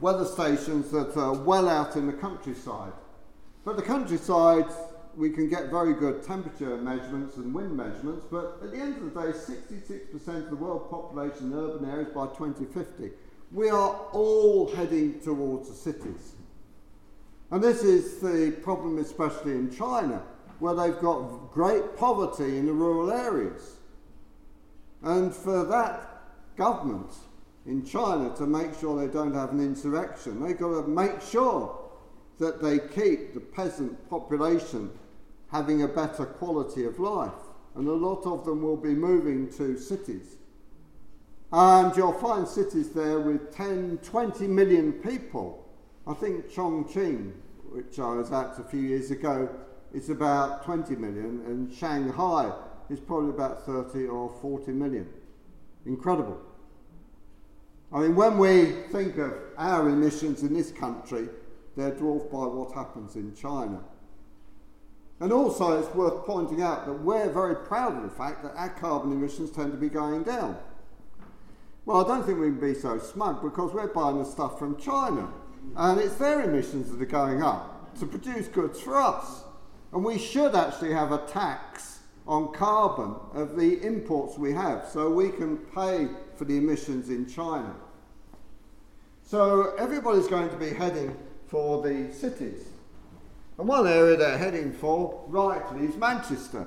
S3: weather stations that are well out in the countryside. But the countryside, we can get very good temperature measurements and wind measurements, but at the end of the day, 66% of the world population in urban areas by 2050. We are all heading towards the cities. And this is the problem, especially in China, where they've got great poverty in the rural areas. And for that government in China to make sure they don't have an insurrection. They've got to make sure that they keep the peasant population having a better quality of life. And a lot of them will be moving to cities. And you'll find cities there with 10, 20 million people. I think Chongqing, which I was at a few years ago, is about 20 million, and Shanghai is probably about 30 or 40 million. Incredible. I mean, when we think of our emissions in this country, they're dwarfed by what happens in China. And also, it's worth pointing out that we're very proud of the fact that our carbon emissions tend to be going down. Well, I don't think we can be so smug because we're buying the stuff from China, and it's their emissions that are going up to produce goods for us. And we should actually have a tax on carbon of the imports we have so we can pay for the emissions in China. So everybody's going to be heading for the cities. And one area they're heading for, rightly, is Manchester.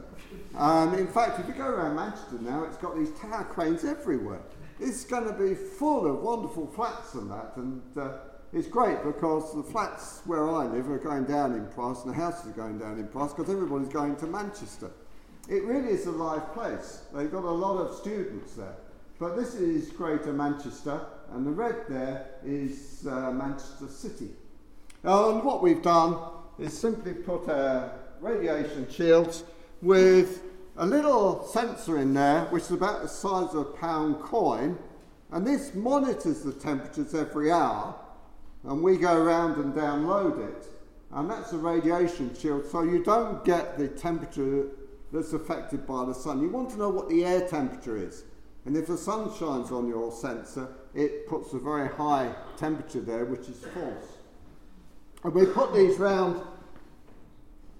S3: Um, in fact, if you go around Manchester now, it's got these tower cranes everywhere. It's going to be full of wonderful flats and that, and uh, it's great because the flats where I live are going down in price and the houses are going down in price because everybody's going to Manchester. It really is a live place. They've got a lot of students there. But this is Greater Manchester, and the red there is uh, Manchester City. And what we've done is simply put a radiation shield with a little sensor in there, which is about the size of a pound coin, and this monitors the temperatures every hour, and we go around and download it. And that's a radiation shield, so you don't get the temperature that's affected by the sun. You want to know what the air temperature is. And if the sun shines on your sensor, it puts a very high temperature there, which is false. And we put these round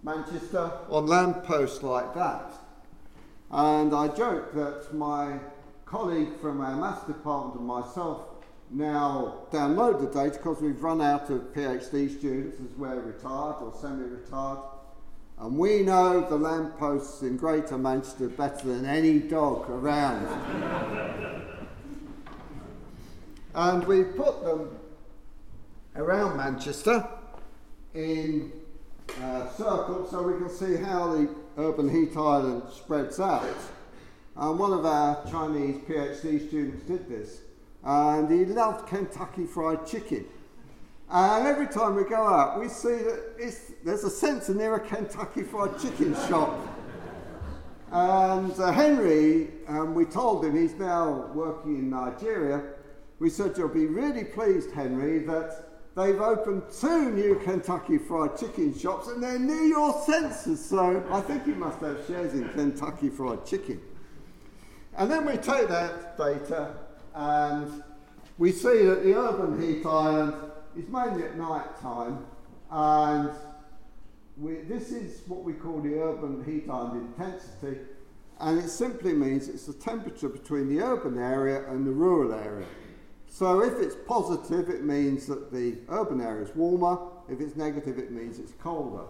S3: Manchester on lampposts like that. And I joke that my colleague from our maths department and myself now download the data because we've run out of PhD students as we're retired or semi-retired. And we know the lampposts in Greater Manchester better than any dog around. and we put them around Manchester in uh, circles so we can see how the urban heat island spreads out. And one of our Chinese PhD students did this, and he loved Kentucky Fried Chicken. And every time we go out, we see that there's a sensor near a Kentucky Fried Chicken shop. And uh, Henry, um, we told him he's now working in Nigeria. We said, You'll be really pleased, Henry, that they've opened two new Kentucky Fried Chicken shops and they're near your sensors. So I think you must have shares in Kentucky Fried Chicken. And then we take that data and we see that the urban heat island is mainly at night time and we, this is what we call the urban heat island intensity and it simply means it's the temperature between the urban area and the rural area. So if it's positive, it means that the urban area is warmer. If it's negative, it means it's colder.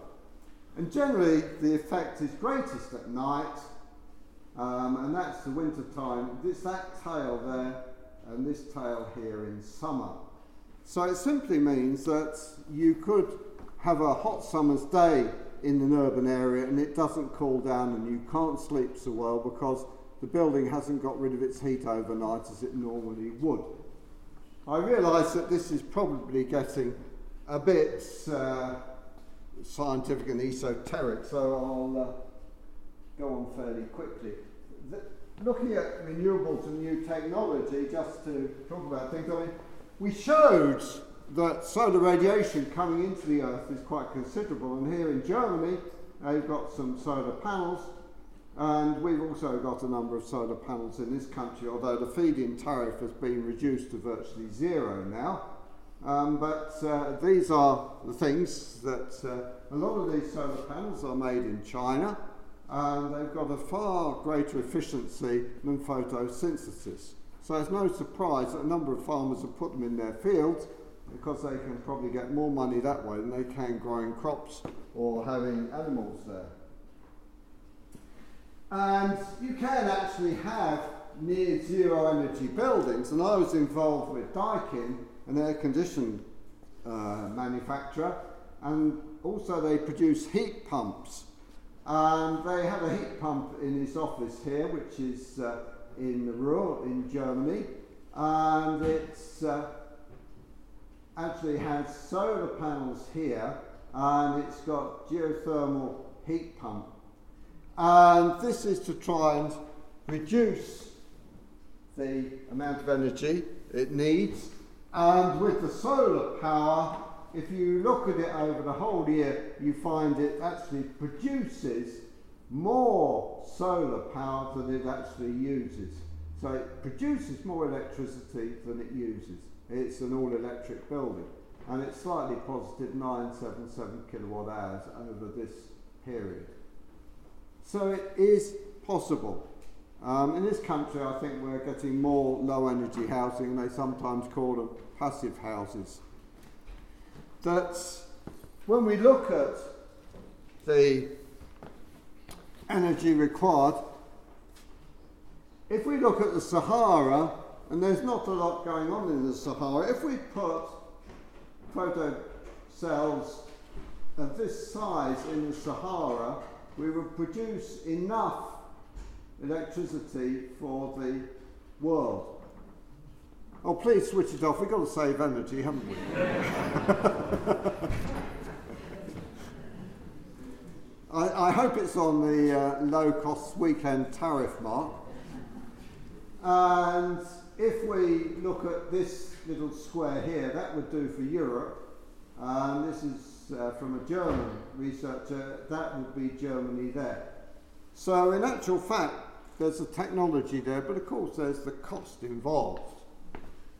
S3: And generally, the effect is greatest at night, um, and that's the winter time. It's that tail there and this tail here in summer. So it simply means that you could have a hot summer's day in an urban area and it doesn't cool down and you can't sleep so well because the building hasn't got rid of its heat overnight as it normally would. I realise that this is probably getting a bit uh, scientific and esoteric, so I'll uh, go on fairly quickly. The, looking at renewables and new technology, just to talk about things, I mean, we showed that solar radiation coming into the Earth is quite considerable, and here in Germany, they've got some solar panels and we've also got a number of solar panels in this country, although the feed-in tariff has been reduced to virtually zero now. Um, but uh, these are the things that uh, a lot of these solar panels are made in China, and they've got a far greater efficiency than photosynthesis. So it's no surprise that a number of farmers have put them in their fields because they can probably get more money that way than they can growing crops or having animals there. And you can actually have near zero energy buildings, and I was involved with Daikin, an air conditioned uh, manufacturer, and also they produce heat pumps. And they have a heat pump in his office here, which is uh, in Ruhr in Germany, and it's uh, actually has solar panels here, and it's got geothermal heat pump. And this is to try and reduce the amount of energy it needs. And with the solar power, if you look at it over the whole year, you find it actually produces more solar power than it actually uses. So it produces more electricity than it uses. It's an all electric building. And it's slightly positive 977 kilowatt hours over this period. So it is possible. Um, in this country, I think we're getting more low energy housing, they sometimes call them passive houses. That when we look at the energy required, if we look at the Sahara, and there's not a lot going on in the Sahara, if we put photo cells of this size in the Sahara, we would produce enough electricity for the world. Oh, please switch it off. We've got to save energy, haven't we? I, I, hope it's on the uh, low cost weekend tariff mark. And if we look at this little square here, that would do for Europe. And this is uh, from a German researcher, that would be Germany there. So, in actual fact, there's a technology there, but of course, there's the cost involved.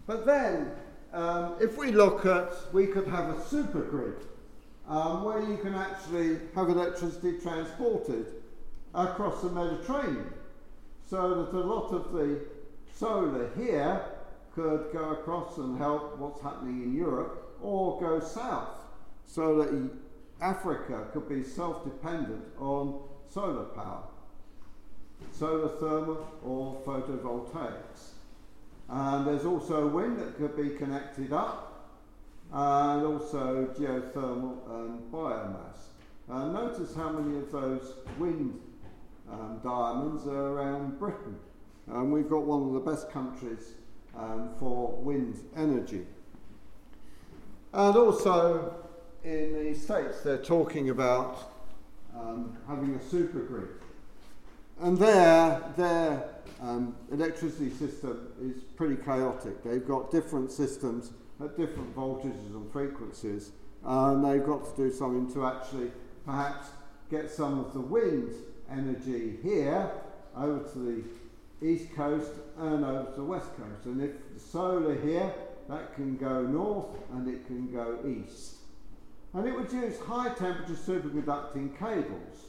S3: But then, um, if we look at, we could have a super grid um, where you can actually have electricity transported across the Mediterranean. So that a lot of the solar here could go across and help what's happening in Europe or go south so that Africa could be self dependent on solar power solar thermal or photovoltaics. And there's also wind that could be connected up, and also geothermal and biomass. Uh, notice how many of those wind um, diamonds are around Britain. And we've got one of the best countries um, for wind energy. And also in the States, they're talking about um, having a super grid. And their, their um, electricity system is pretty chaotic. They've got different systems at different voltages and frequencies, and they've got to do something to actually perhaps get some of the wind energy here over to the east coast and over to the west coast. And if the solar here, that can go north and it can go east. And it would use high temperature superconducting cables.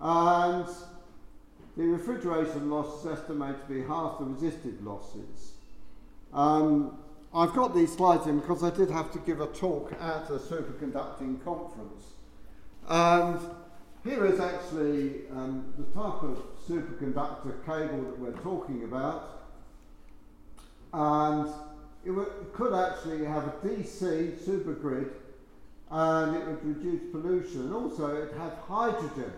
S3: And the refrigeration loss is estimated to be half the resisted losses. Um, I've got these slides in because I did have to give a talk at a superconducting conference. And here is actually um, the type of superconductor cable that we're talking about. And it, it could actually have a DC supergrid and it would reduce pollution. And also, it had hydrogen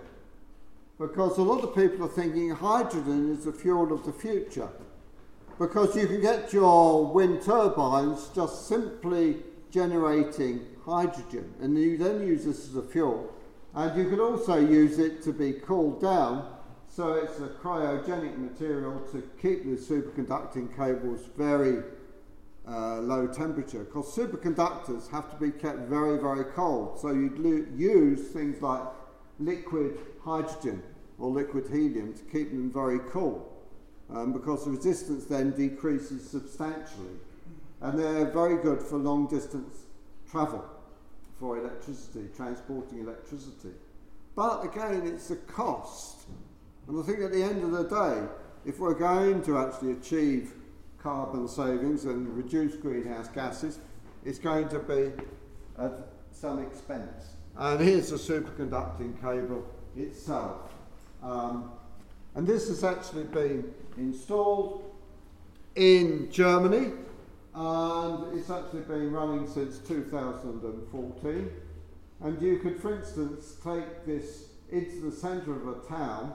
S3: because a lot of people are thinking hydrogen is the fuel of the future. Because you can get your wind turbines just simply generating hydrogen, and you then use this as a fuel. And you can also use it to be cooled down, so it's a cryogenic material to keep the superconducting cables very uh, low temperature. Because superconductors have to be kept very, very cold, so you'd lo- use things like liquid hydrogen or liquid helium to keep them very cool um, because the resistance then decreases substantially. And they're very good for long distance travel for electricity, transporting electricity. But again, it's a cost. And I think at the end of the day, if we're going to actually achieve carbon savings and reduce greenhouse gases, is going to be at some expense. And here's the superconducting cable itself. Um, And this has actually been installed in Germany and it's actually been running since 2014. And you could, for instance, take this into the centre of a town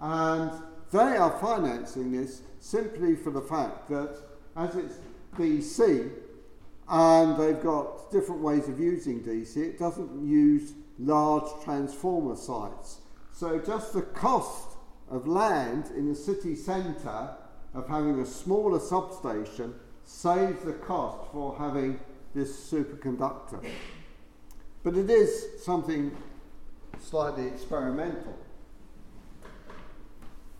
S3: and they are financing this simply for the fact that as it's DC and they've got different ways of using DC, it doesn't use large transformer sites. So just the cost of land in the city centre of having a smaller substation saves the cost for having this superconductor. But it is something slightly experimental.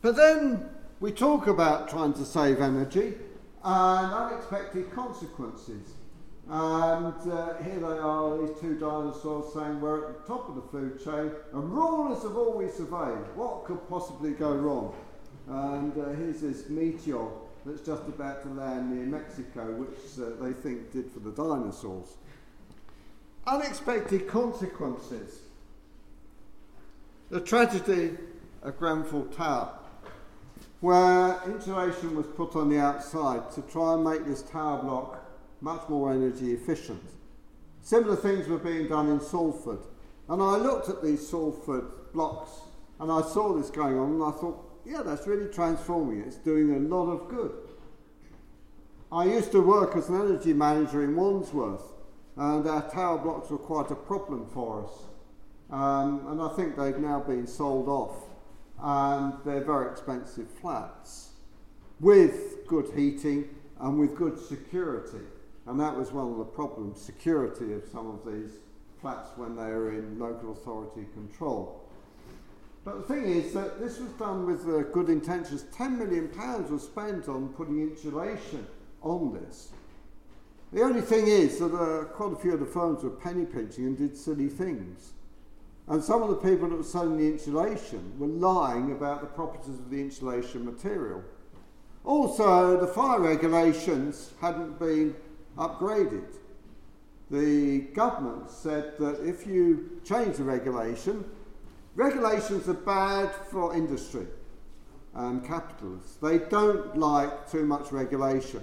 S3: But then we talk about trying to save energy and unexpected consequences. And uh, here they are, these two dinosaurs saying we're at the top of the food chain and rulers have always surveyed. What could possibly go wrong? And uh, here's this meteor that's just about to land near Mexico, which uh, they think did for the dinosaurs. Unexpected consequences. The tragedy of Grenfell Tower where insulation was put on the outside to try and make this tower block much more energy efficient. Similar things were being done in Salford. And I looked at these Salford blocks and I saw this going on and I thought, yeah, that's really transforming. It's doing a lot of good. I used to work as an energy manager in Wandsworth and our tower blocks were quite a problem for us. Um, and I think they've now been sold off and they're very expensive flats with good heating and with good security. And that was one of the problems security of some of these flats when they are in local authority control. But the thing is that this was done with uh, good intentions. £10 million was spent on putting insulation on this. The only thing is that uh, quite a few of the firms were penny pinching and did silly things. And some of the people that were selling the insulation were lying about the properties of the insulation material. Also, the fire regulations hadn't been upgraded. The government said that if you change the regulation, regulations are bad for industry and capitalists. They don't like too much regulation.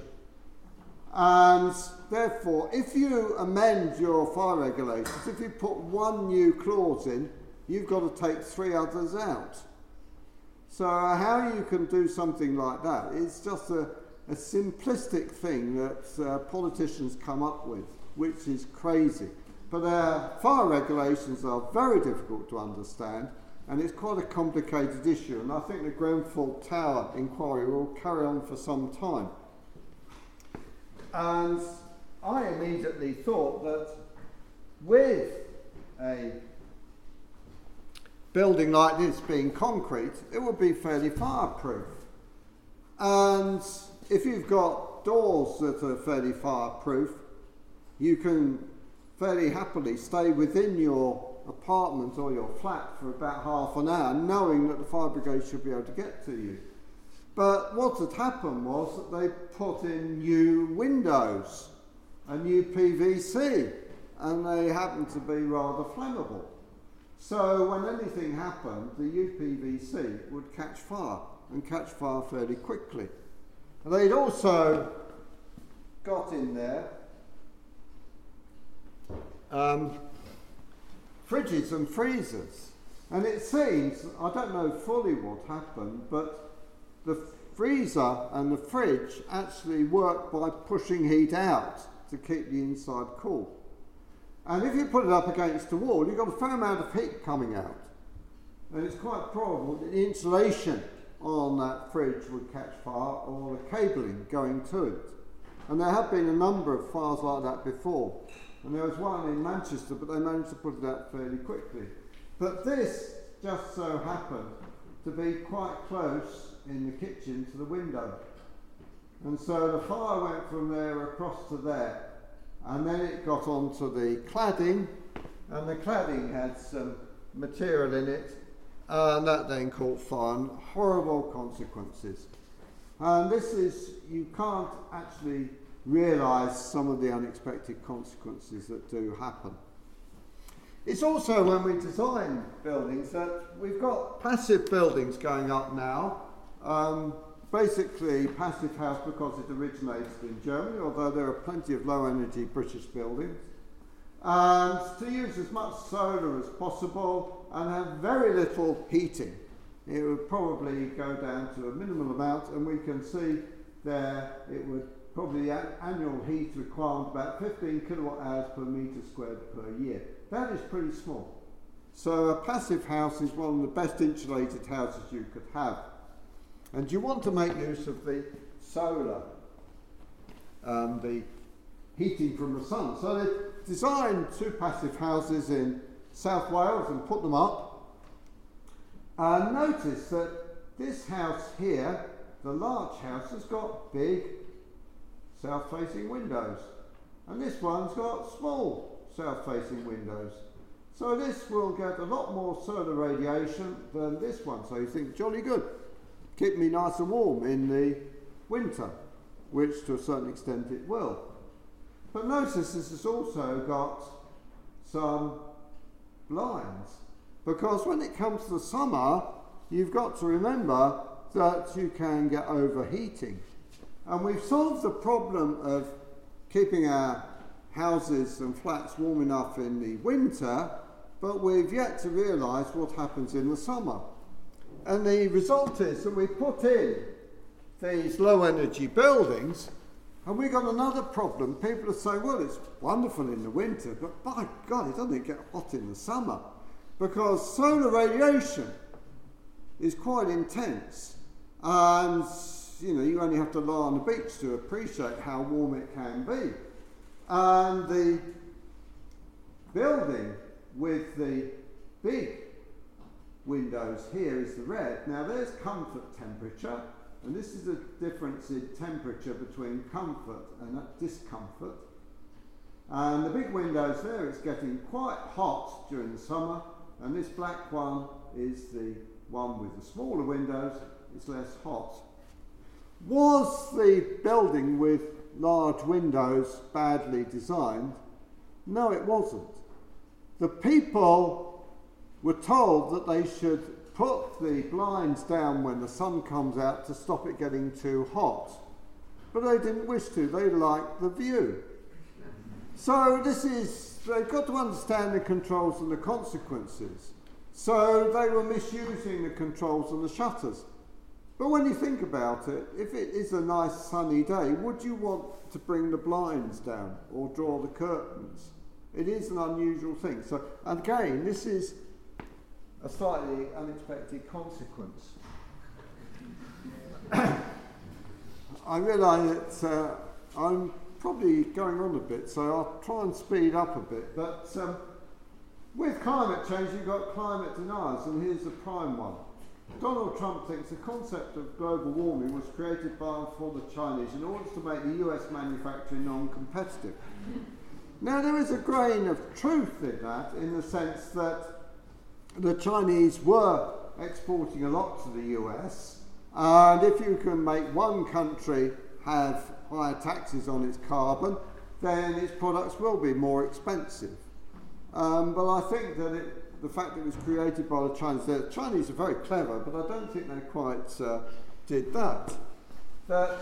S3: And therefore, if you amend your fire regulations, if you put one new clause in, you've got to take three others out. So, how you can do something like that is just a, a simplistic thing that uh, politicians come up with, which is crazy. But our fire regulations are very difficult to understand, and it's quite a complicated issue. And I think the Grenfell Tower inquiry will carry on for some time. And I immediately thought that with a building like this being concrete, it would be fairly fireproof. And if you've got doors that are fairly fireproof, you can fairly happily stay within your apartment or your flat for about half an hour, knowing that the fire brigade should be able to get to you. But what had happened was that they put in new windows, a new PVC, and they happened to be rather flammable. So when anything happened, the UPVC would catch fire and catch fire fairly quickly. They'd also got in there um, fridges and freezers. And it seems, I don't know fully what happened, but the freezer and the fridge actually work by pushing heat out to keep the inside cool. And if you put it up against the wall, you've got a fair amount of heat coming out. And it's quite probable that the insulation on that fridge would catch fire or the cabling going to it. And there have been a number of fires like that before. And there was one in Manchester, but they managed to put it out fairly quickly. But this just so happened to be quite close in the kitchen to the window. And so the fire went from there across to there. And then it got onto the cladding, and the cladding had some material in it, and that then caught fire, and horrible consequences. And this is, you can't actually realise some of the unexpected consequences that do happen. It's also when we design buildings that we've got passive buildings going up now. Um, basically, passive house because it originated in Germany, although there are plenty of low energy British buildings. And to use as much solar as possible and have very little heating. It would probably go down to a minimal amount, and we can see there it would probably annual heat requirement about 15 kilowatt hours per metre squared per year. That is pretty small. So a passive house is one of the best insulated houses you could have. And you want to make use of the solar, the heating from the sun. So they designed two passive houses in South Wales and put them up. And notice that this house here, the large house, has got big south facing windows. And this one's got small south facing windows. So this will get a lot more solar radiation than this one. So you think, jolly good, keep me nice and warm in the winter, which to a certain extent it will. But notice this has also got some blinds because when it comes to the summer, you've got to remember that you can get overheating. And we've solved the problem of keeping our houses and flats warm enough in the winter, but we've yet to realise what happens in the summer. And the result is that we put in these low energy buildings, and we got another problem. People are saying, well, it's wonderful in the winter, but by God, it doesn't get hot in the summer because solar radiation is quite intense. And you know, you only have to lie on the beach to appreciate how warm it can be. And the building with the big windows here is the red. Now there's comfort temperature, and this is the difference in temperature between comfort and discomfort. And the big windows there, it's getting quite hot during the summer, and this black one is the one with the smaller windows, it's less hot. Was the building with large windows badly designed? No, it wasn't. The people were told that they should put the blinds down when the sun comes out to stop it getting too hot. But they didn't wish to, they liked the view. So this is, they've got to understand the controls and the consequences. So they were misusing the controls and the shutters. But when you think about it, if it is a nice sunny day, would you want to bring the blinds down or draw the curtains? It is an unusual thing. So again, this is a slightly unexpected consequence. I realise that uh, I'm probably going on a bit, so I'll try and speed up a bit. But um, with climate change, you've got climate deniers, and here's the prime one. Donald Trump thinks the concept of global warming was created by for the Chinese in order to make the US manufacturing non-competitive. Now there is a grain of truth in that, in the sense that the Chinese were exporting a lot to the US, and if you can make one country have higher taxes on its carbon, then its products will be more expensive. Um, but I think that it the fact that it was created by the Chinese. The Chinese are very clever, but I don't think they quite uh, did that. That,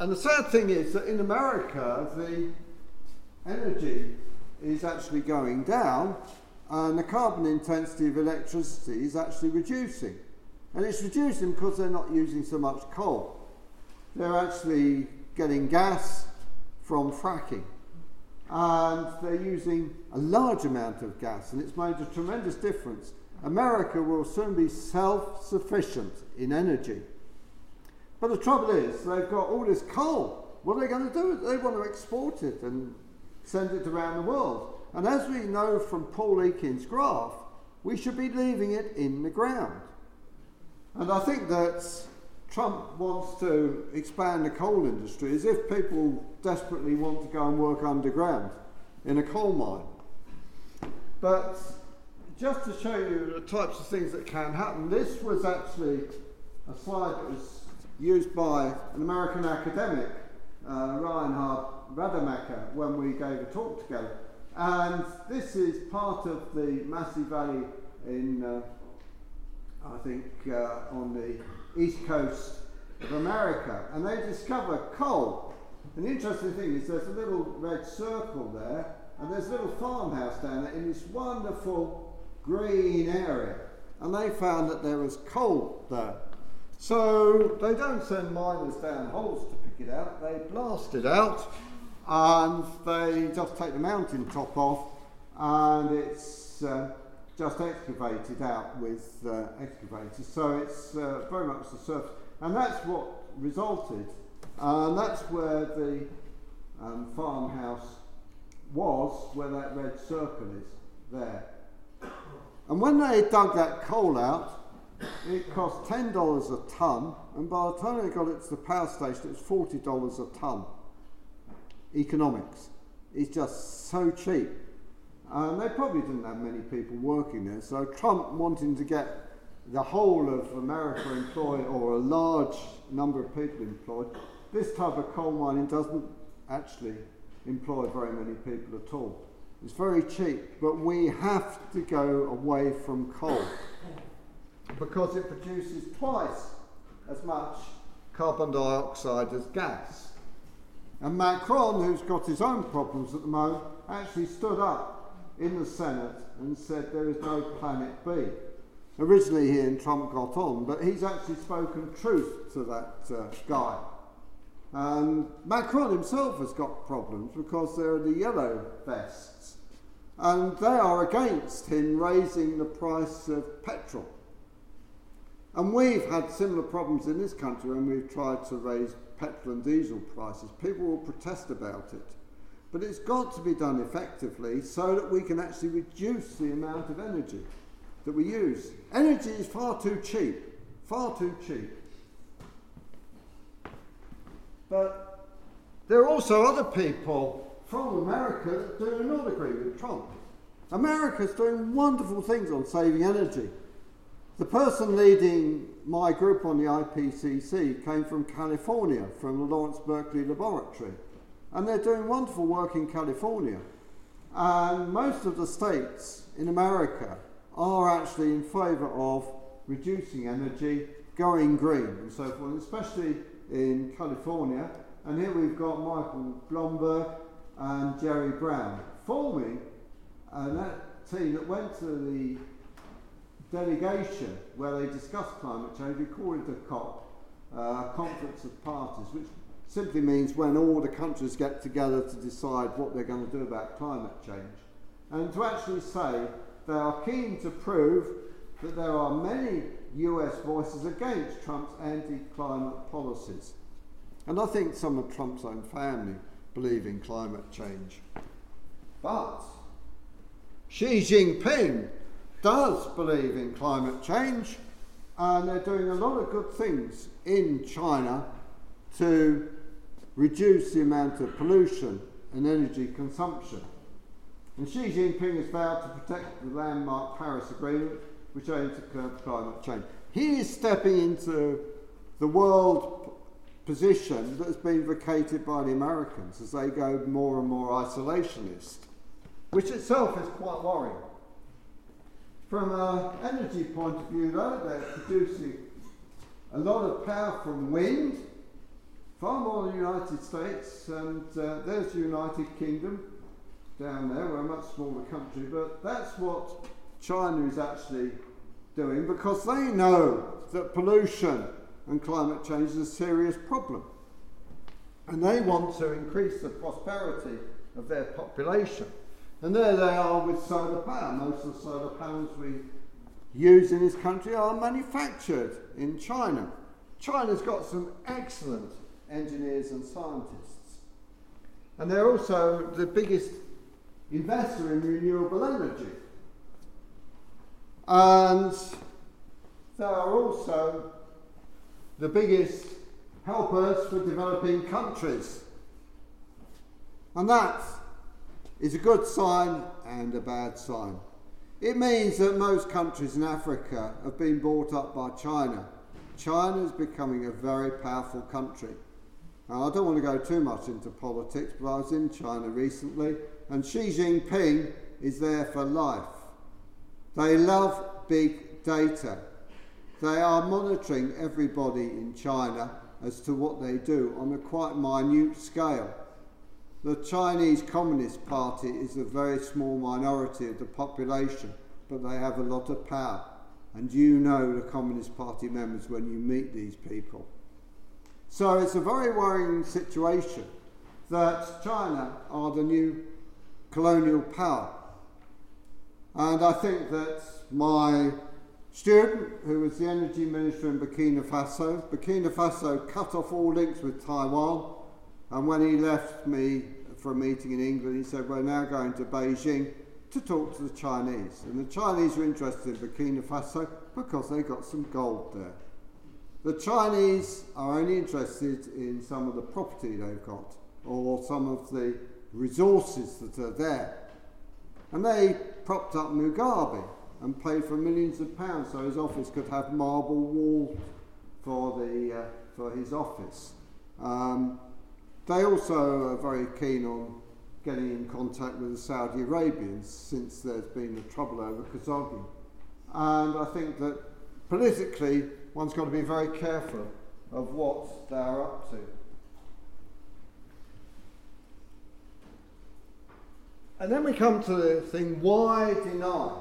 S3: and the sad thing is that in America, the energy is actually going down, and the carbon intensity of electricity is actually reducing. And it's reducing because they're not using so much coal. They're actually getting gas from fracking and they're using a large amount of gas, and it's made a tremendous difference. America will soon be self sufficient in energy. But the trouble is, they've got all this coal. What are they going to do? They want to export it and send it around the world. And as we know from Paul Ekins' graph, we should be leaving it in the ground. And I think that Trump wants to expand the coal industry as if people desperately want to go and work underground in a coal mine. But just to show you the types of things that can happen, this was actually a slide that was used by an American academic, uh, Reinhard Radermacher, when we gave a talk together. And this is part of the Massey Valley in, uh, I think, uh, on the east coast of America. And they discover coal. And the interesting thing is there's a little red circle there, and there's a little farmhouse down there in this wonderful green area. And they found that there was coal there. So they don't send miners down holes to pick it out, they blast it out and they just take the mountain top off and it's uh, just excavated out with uh, excavators. So it's uh, very much the surface. And that's what resulted. And that's where the um, farmhouse was, where that red circle is there. And when they dug that coal out, it cost $10 a tonne, and by the time they got it to the power station, it was $40 a tonne. Economics is just so cheap. Uh, and they probably didn't have many people working there, so Trump wanting to get the whole of America employed, or a large number of people employed, this type of coal mining doesn't actually employ very many people at all. It's very cheap, but we have to go away from coal because it produces twice as much carbon dioxide as gas. And Macron, who's got his own problems at the moment, actually stood up in the Senate and said there is no planet B. Originally, he and Trump got on, but he's actually spoken truth to that uh, guy. And Macron himself has got problems because there are the yellow vests, and they are against him raising the price of petrol. And we've had similar problems in this country when we've tried to raise petrol and diesel prices. People will protest about it. But it's got to be done effectively so that we can actually reduce the amount of energy that we use. Energy is far too cheap, far too cheap. But there are also other people from America that do not agree with Trump. America's doing wonderful things on saving energy. The person leading my group on the IPCC came from California, from the Lawrence Berkeley Laboratory. And they're doing wonderful work in California. And most of the states in America are actually in favour of reducing energy, going green, and so forth, especially in California. And here we've got Michael Bloomberg and Jerry Brown forming that team that went to the delegation where they discussed climate change. We call it a COP, uh, Conference of Parties, which simply means when all the countries get together to decide what they're going to do about climate change. And to actually say they are keen to prove that there are many US voices against Trump's anti climate policies. And I think some of Trump's own family believe in climate change. But Xi Jinping does believe in climate change, and they're doing a lot of good things in China to reduce the amount of pollution and energy consumption. And Xi Jinping has vowed to protect the landmark Paris Agreement, which aims to curb climate change. He is stepping into the world position that has been vacated by the Americans as they go more and more isolationist, which itself is quite worrying. From an energy point of view, though, they're producing a lot of power from wind, far more than the United States, and uh, there's the United Kingdom down there. We're a much smaller country, but that's what China is actually doing because they know that pollution and climate change is a serious problem. And they want to increase the prosperity of their population. And there they are with solar power. Most of the solar panels we use in this country are manufactured in China. China's got some excellent engineers and scientists. And they're also the biggest investor in renewable energy. And they are also the biggest helpers for developing countries. And that's is a good sign and a bad sign. It means that most countries in Africa have been bought up by China. China is becoming a very powerful country. Now, I don't want to go too much into politics, but I was in China recently, and Xi Jinping is there for life. They love big data. They are monitoring everybody in China as to what they do on a quite minute scale. The Chinese Communist Party is a very small minority of the population, but they have a lot of power. And you know the Communist Party members when you meet these people. So it's a very worrying situation that China are the new colonial power. And I think that my student, who was the energy minister in Burkina Faso, Burkina Faso cut off all links with Taiwan. And when he left me for a meeting in England, he said, We're now going to Beijing to talk to the Chinese. And the Chinese are interested in Burkina Faso because they got some gold there. The Chinese are only interested in some of the property they've got or some of the resources that are there. And they propped up Mugabe and paid for millions of pounds so his office could have marble walls for, the, uh, for his office. Um, they also are very keen on getting in contact with the Saudi Arabians since there's been the trouble over Khashoggi. And I think that politically, one's got to be very careful of what they're up to. And then we come to the thing why deny?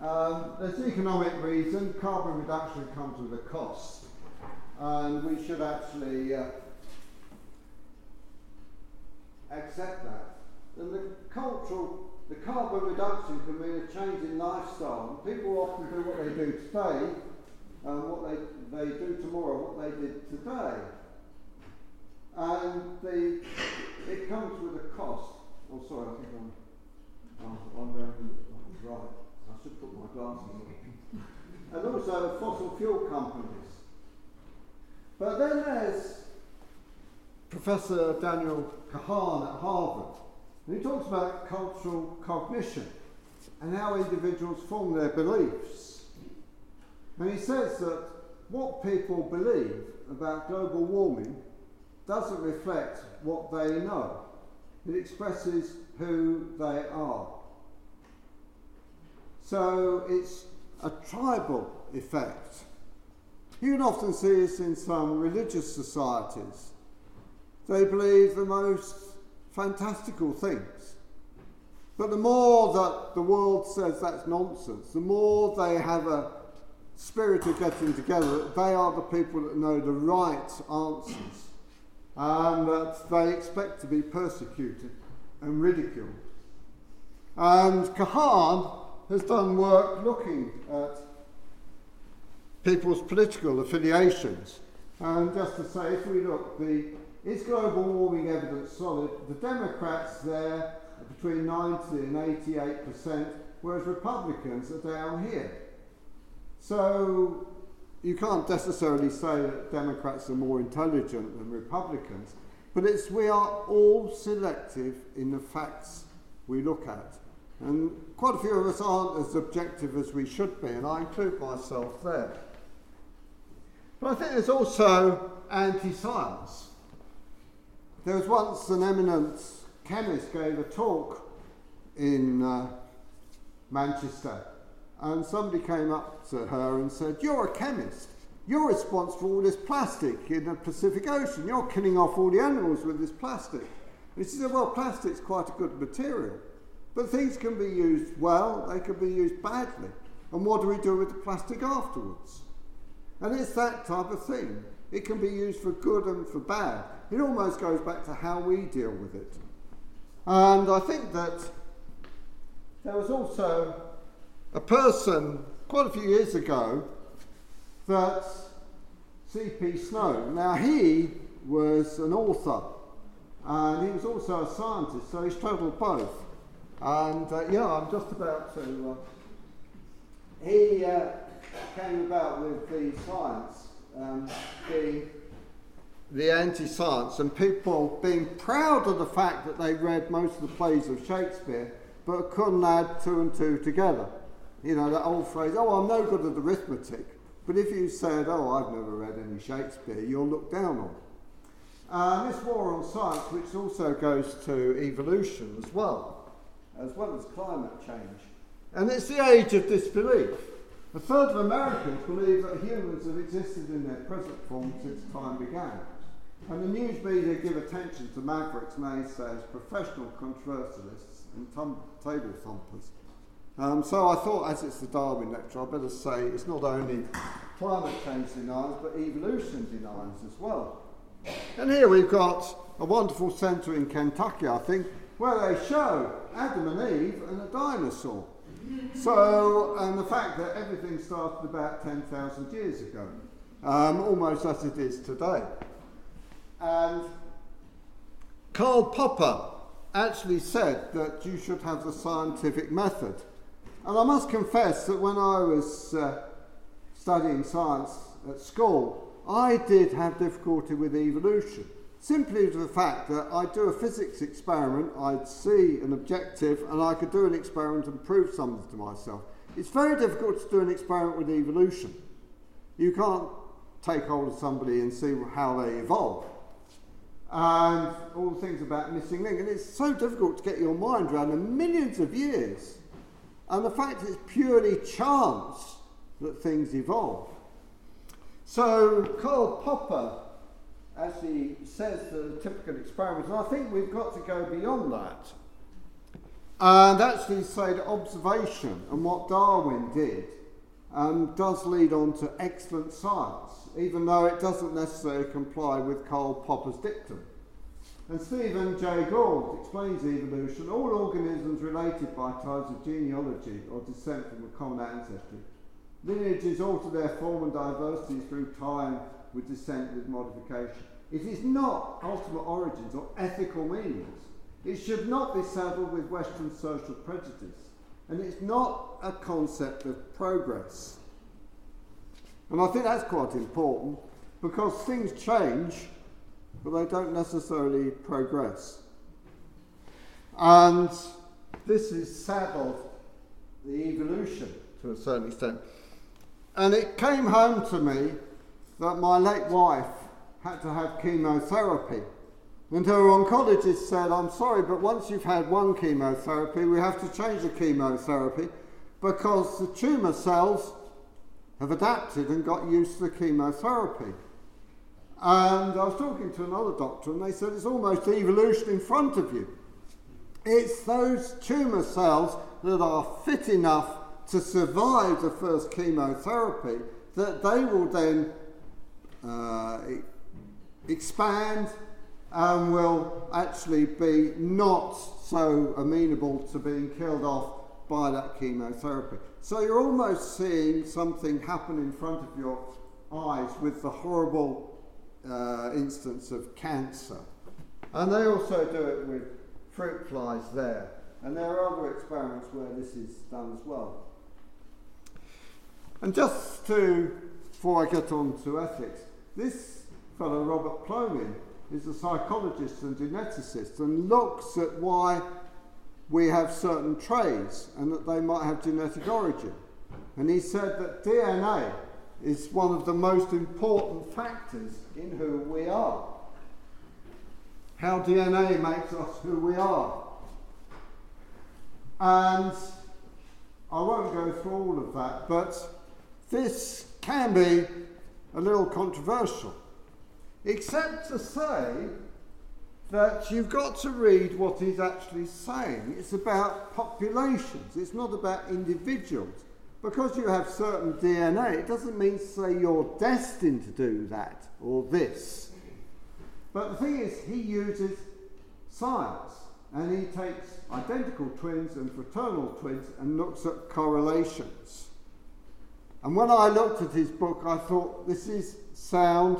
S3: Um, there's economic reason, carbon reduction comes with a cost. And we should actually uh, accept that. And the cultural, the carbon reduction can mean a change in lifestyle. People often do what they do today and what they, they do tomorrow, what they did today. And the, it comes with a cost. Oh, sorry, I think I'm, oh, I'm going right. I should put my glasses on. and also fossil fuel companies. But then there's Professor Daniel Kahan at Harvard. And he talks about cultural cognition and how individuals form their beliefs. And he says that what people believe about global warming doesn't reflect what they know, it expresses who they are. So it's a tribal effect. You can often see this in some religious societies they believe the most fantastical things. But the more that the world says that's nonsense, the more they have a spirit of getting together, they are the people that know the right answers and that they expect to be persecuted and ridiculed. And Kahan has done work looking at people's political affiliations. And just to say, if we look, the is global warming evidence solid? The Democrats there are between 90 and 88%, whereas Republicans are down here. So you can't necessarily say that Democrats are more intelligent than Republicans, but it's we are all selective in the facts we look at. And quite a few of us aren't as objective as we should be, and I include myself there. But I think there's also anti science. There was once an eminent chemist gave a talk in uh, Manchester, and somebody came up to her and said, You're a chemist. You're responsible for all this plastic in the Pacific Ocean. You're killing off all the animals with this plastic. And she said, Well, plastic's quite a good material. But things can be used well, they can be used badly. And what do we do with the plastic afterwards? And it's that type of thing. It can be used for good and for bad. It almost goes back to how we deal with it. And I think that there was also a person quite a few years ago that C.P. Snow. Now, he was an author and he was also a scientist, so he's travelled both. And uh, yeah, I'm just about to. Uh, he uh, came about with the science um, being the anti science and people being proud of the fact that they read most of the plays of Shakespeare but couldn't add two and two together. You know, that old phrase, oh, I'm no good at arithmetic. But if you said, oh, I've never read any Shakespeare, you're looked down on. Uh, and this war on science, which also goes to evolution as well, as well as climate change. And it's the age of disbelief. A third of Americans believe that humans have existed in their present form since time began. And the news media give attention to mavericks, naysayers, professional controversialists, and tum- table thumpers. Um, so I thought, as it's the Darwin lecture, I better say it's not only climate change deniers, but evolution deniers as well. And here we've got a wonderful centre in Kentucky, I think, where they show Adam and Eve and a dinosaur. So, and the fact that everything started about 10,000 years ago, um, almost as it is today. And Karl Popper actually said that you should have the scientific method. And I must confess that when I was uh, studying science at school, I did have difficulty with evolution. Simply to the fact that I'd do a physics experiment, I'd see an objective, and I could do an experiment and prove something to myself. It's very difficult to do an experiment with evolution. You can't take hold of somebody and see how they evolve. And all the things about missing link. And it's so difficult to get your mind around the millions of years. And the fact it's purely chance that things evolve. So Karl Popper actually says the typical experiment, and I think we've got to go beyond that. And actually say that observation and what Darwin did um, does lead on to excellent science, even though it doesn't necessarily comply with Karl Popper's dictum. And Stephen Jay Gould explains evolution, all organisms related by ties of genealogy or descent from a common ancestry Lineages alter their form and diversity through time with descent with modification. It is not ultimate origins or ethical meanings. It should not be saddled with Western social prejudice. And it's not a concept of progress. And I think that's quite important because things change, but they don't necessarily progress. And this is sad of the evolution to a certain extent. And it came home to me that my late wife had to have chemotherapy. And her oncologist said, I'm sorry, but once you've had one chemotherapy, we have to change the chemotherapy because the tumour cells have adapted and got used to the chemotherapy. And I was talking to another doctor, and they said it's almost evolution in front of you. It's those tumour cells that are fit enough to survive the first chemotherapy, that they will then uh, expand and will actually be not so amenable to being killed off by that chemotherapy. So you're almost seeing something happen in front of your eyes with the horrible uh, instance of cancer. And they also do it with fruit flies there. And there are other experiments where this is done as well. And just to, before I get on to ethics, this fellow, Robert Plomin, is a psychologist and geneticist and looks at why we have certain traits and that they might have genetic origin. And he said that DNA is one of the most important factors in who we are. How DNA makes us who we are. And I won't go through all of that, but this can be a little controversial, except to say that you've got to read what he's actually saying. It's about populations, it's not about individuals. Because you have certain DNA, it doesn't mean say you're destined to do that or this. But the thing is, he uses science and he takes identical twins and fraternal twins and looks at correlations. And when I looked at his book, I thought, this is sound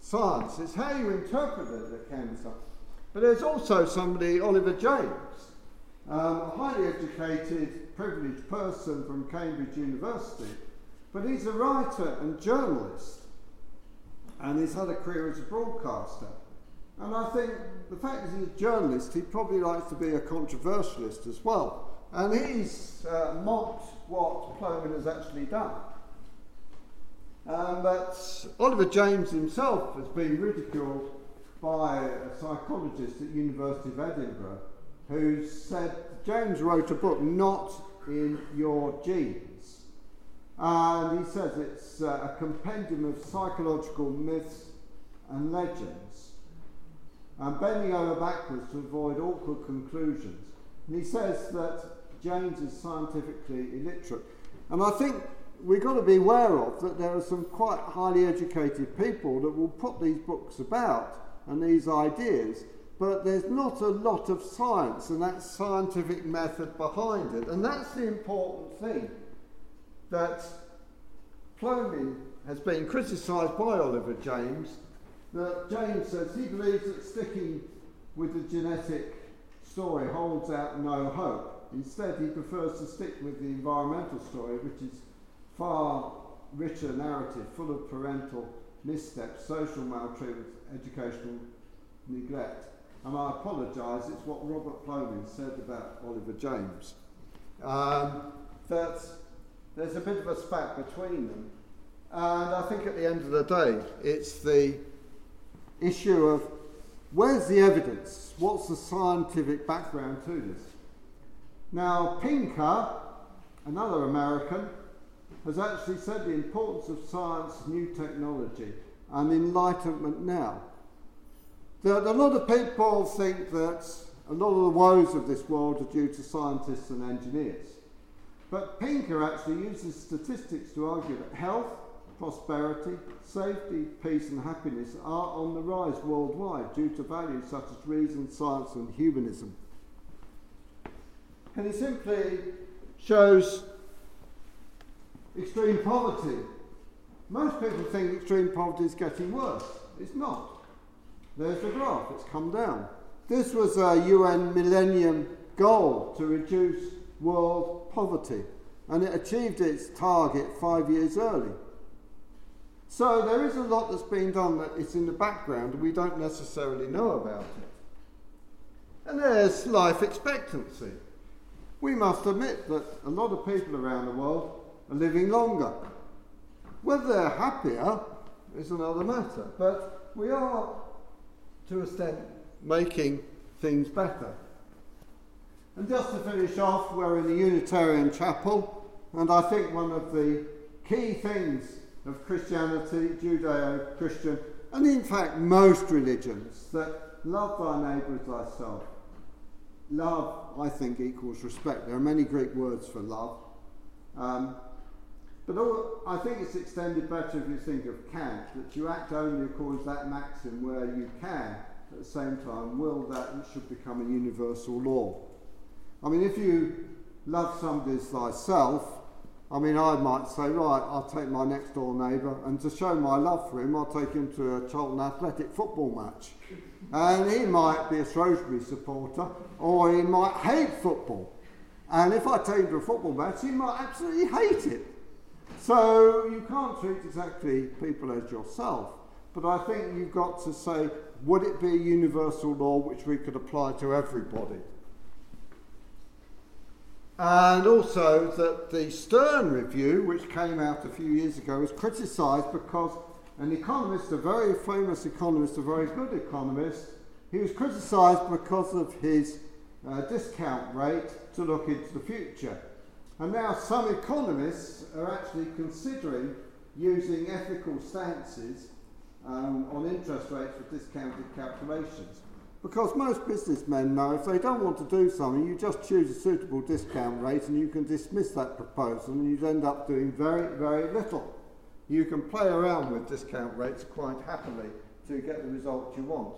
S3: science. It's how you interpret it that be But there's also somebody, Oliver James, um, a highly educated, privileged person from Cambridge University, but he's a writer and journalist, and he's had a career as a broadcaster. And I think the fact that he's a journalist, he probably likes to be a controversialist as well. And he's uh, mocked what Plomin has actually done. Um, but Oliver James himself has been ridiculed by a psychologist at University of Edinburgh who said James wrote a book not in your genes. And he says it's uh, a compendium of psychological myths and legends, and bending over backwards to avoid awkward conclusions. And he says that James is scientifically illiterate. And I think we've got to be aware of that there are some quite highly educated people that will put these books about and these ideas, but there's not a lot of science and that scientific method behind it. And that's the important thing that Plomin has been criticised by Oliver James. That James says he believes that sticking with the genetic story holds out no hope. Instead, he prefers to stick with the environmental story, which is far richer narrative, full of parental missteps, social maltreatment, educational neglect. And I apologise, it's what Robert Plomin said about Oliver James. Um, that there's a bit of a spat between them. And I think at the end of the day, it's the issue of where's the evidence? What's the scientific background to this? Now, Pinker, another American, has actually said the importance of science, new technology, and enlightenment now. That a lot of people think that a lot of the woes of this world are due to scientists and engineers. But Pinker actually uses statistics to argue that health, prosperity, safety, peace, and happiness are on the rise worldwide due to values such as reason, science, and humanism. And he simply shows extreme poverty. Most people think extreme poverty is getting worse. It's not. There's the graph, it's come down. This was a UN Millennium goal to reduce world poverty, and it achieved its target five years early. So there is a lot that's been done that is in the background and we don't necessarily know about it. And there's life expectancy. We must admit that a lot of people around the world are living longer. Whether they're happier is another matter, but we are, to a extent, making things better. And just to finish off, we're in a Unitarian chapel, and I think one of the key things of Christianity, Judeo Christian, and in fact most religions, that love thy neighbour as thyself. Love, I think, equals respect. There are many Greek words for love. Um, but I think it's extended better if you think of Kant, that you act only according to that maxim where you can, at the same time, will that it should become a universal law. I mean, if you love somebody as thyself, I mean, I might say, right, I'll take my next door neighbour, and to show my love for him, I'll take him to a Charlton Athletic football match. And he might be a Shrewsbury supporter, or he might hate football. And if I take him to a football match, he might absolutely hate it. So you can't treat exactly people as yourself. But I think you've got to say, would it be a universal law which we could apply to everybody? And also that the Stern Review, which came out a few years ago, was criticised because an economist, a very famous economist, a very good economist, he was criticised because of his uh, discount rate to look into the future. And now some economists are actually considering using ethical stances um, on interest rates for discounted calculations. Because most businessmen know if they don't want to do something, you just choose a suitable discount rate and you can dismiss that proposal and you'd end up doing very, very little. You can play around with discount rates quite happily to get the result you want.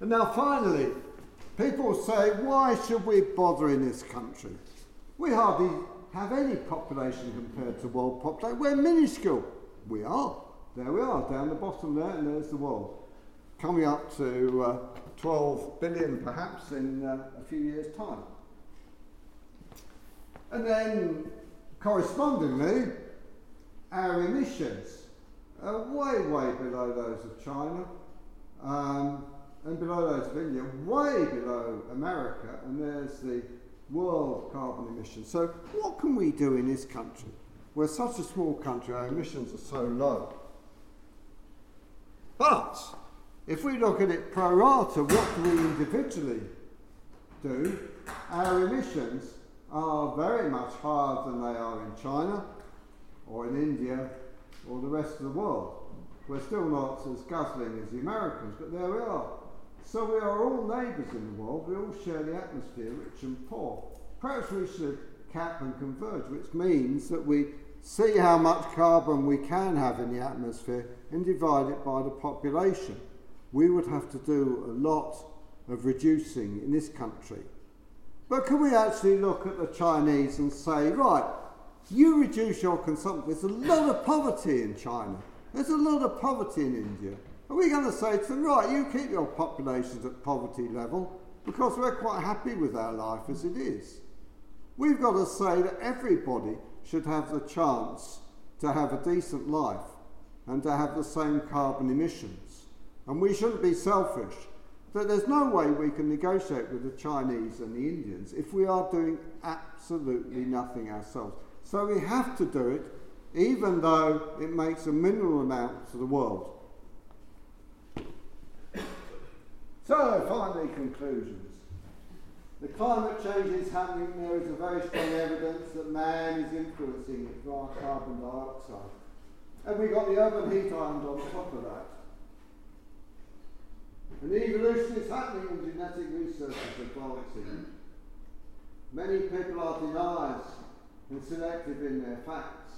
S3: And now, finally, people say, why should we bother in this country? We hardly have any population compared to world population. We're minuscule. We are. There we are, down the bottom there, and there's the world coming up to uh, 12 billion perhaps in uh, a few years' time. And then, correspondingly, our emissions are way, way below those of China um, and below those of India, way below America, and there's the world carbon emissions. So, what can we do in this country? We're such a small country, our emissions are so low. But If we look at it pro rata, what do we individually do? Our emissions are very much higher than they are in China or in India or the rest of the world. We're still not as guzzling as the Americans, but there we are. So we are all neighbours in the world, we all share the atmosphere, rich and poor. Perhaps we should cap and converge, which means that we see how much carbon we can have in the atmosphere and divide it by the population. We would have to do a lot of reducing in this country. But can we actually look at the Chinese and say, right, you reduce your consumption. There's a lot of poverty in China. There's a lot of poverty in India. Are we going to say to them, right, you keep your populations at poverty level because we're quite happy with our life as it is? We've got to say that everybody should have the chance to have a decent life and to have the same carbon emissions. And we shouldn't be selfish. That there's no way we can negotiate with the Chinese and the Indians if we are doing absolutely nothing ourselves. So we have to do it, even though it makes a minimal amount to the world. So, finally, conclusions. The climate change is happening. There is a very strong evidence that man is influencing it via carbon dioxide. And we've got the urban heat island on top of that. And evolution is happening in genetic research it seems. Many people are deniers and selective in their facts.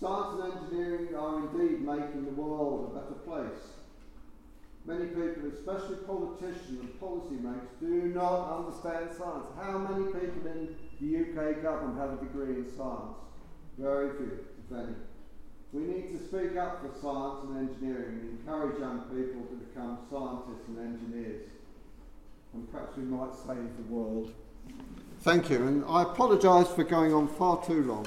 S3: Science and engineering are indeed making the world a better place. Many people, especially politicians and policymakers, do not understand science. How many people in the UK government have a degree in science? Very few, if any. We need to speak up for science and engineering and encourage young people to become scientists and engineers. And perhaps we might save the world. Thank you, and I apologise for going on far too long.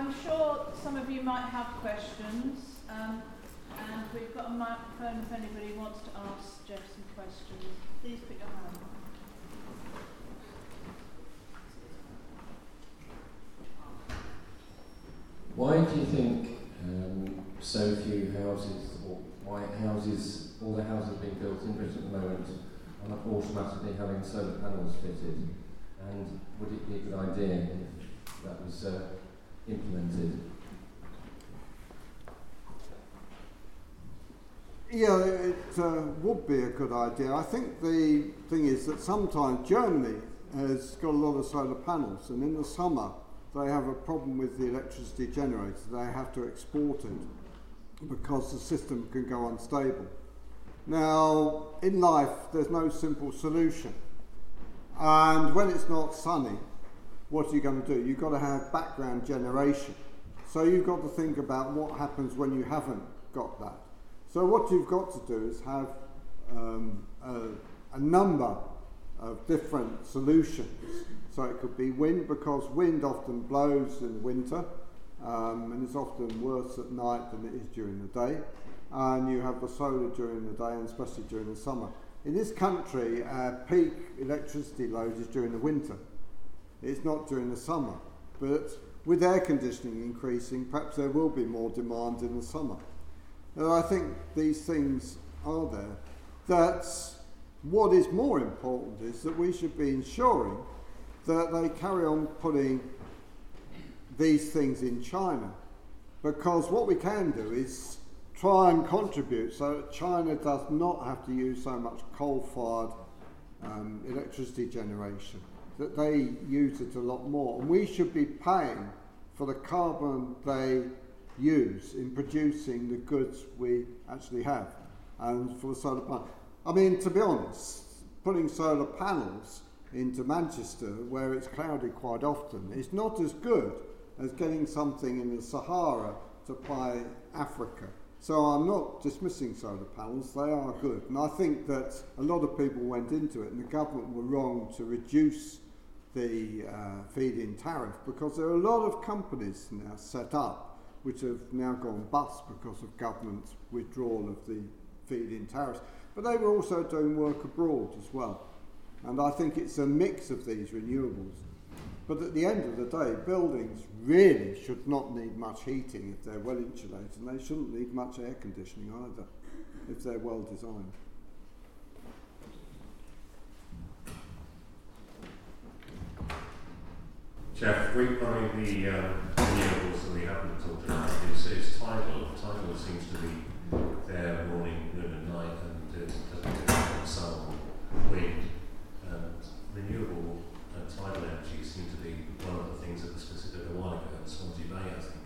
S2: I'm sure some of you might have questions, um, and we've got a microphone if anybody wants to ask Geoff some questions. Please put your hand up.
S4: Why do you think um, so few houses, or why houses, all the houses being built in Britain at the moment, are automatically having solar panels fitted? And would it be a good idea if that was uh, implemented?
S3: Yeah, it uh, would be a good idea. I think the thing is that sometimes Germany has got a lot of solar panels, and in the summer they have a problem with the electricity generator. They have to export it because the system can go unstable. Now, in life, there's no simple solution. And when it's not sunny, what are you going to do? You've got to have background generation. So you've got to think about what happens when you haven't got that. So what you've got to do is have um, a, a number of different solutions. So it could be wind because wind often blows in winter um, and it's often worse at night than it is during the day. And you have the solar during the day and especially during the summer. In this country, our peak electricity load is during the winter. It's not during the summer. But with air conditioning increasing, perhaps there will be more demand in the summer. And I think these things are there. That's what is more important is that we should be ensuring that they carry on putting these things in China. Because what we can do is try and contribute so that China does not have to use so much coal fired um, electricity generation, that they use it a lot more. And we should be paying for the carbon they use in producing the goods we actually have and for the solar panel. I mean, to be honest, putting solar panels into Manchester, where it's cloudy quite often, is not as good as getting something in the Sahara to supply Africa. So I'm not dismissing solar panels, they are good. And I think that a lot of people went into it and the government were wrong to reduce the uh, feed-in tariff because there are a lot of companies now set up which have now gone bust because of government withdrawal of the feed-in tariffs. But they were also doing work abroad as well. And I think it's a mix of these renewables. But at the end of the day, buildings really should not need much heating if they're well insulated, and they shouldn't need much air conditioning either if they're well designed.
S5: Geoff, regarding the um, renewables that we haven't talked about, is, is tidal. Tidal seems to be there morning, noon, and night, and it doesn't sun, wind, and renewable tidal energy seem to be one of the things that was considered a while ago in Swansea Bay, I think.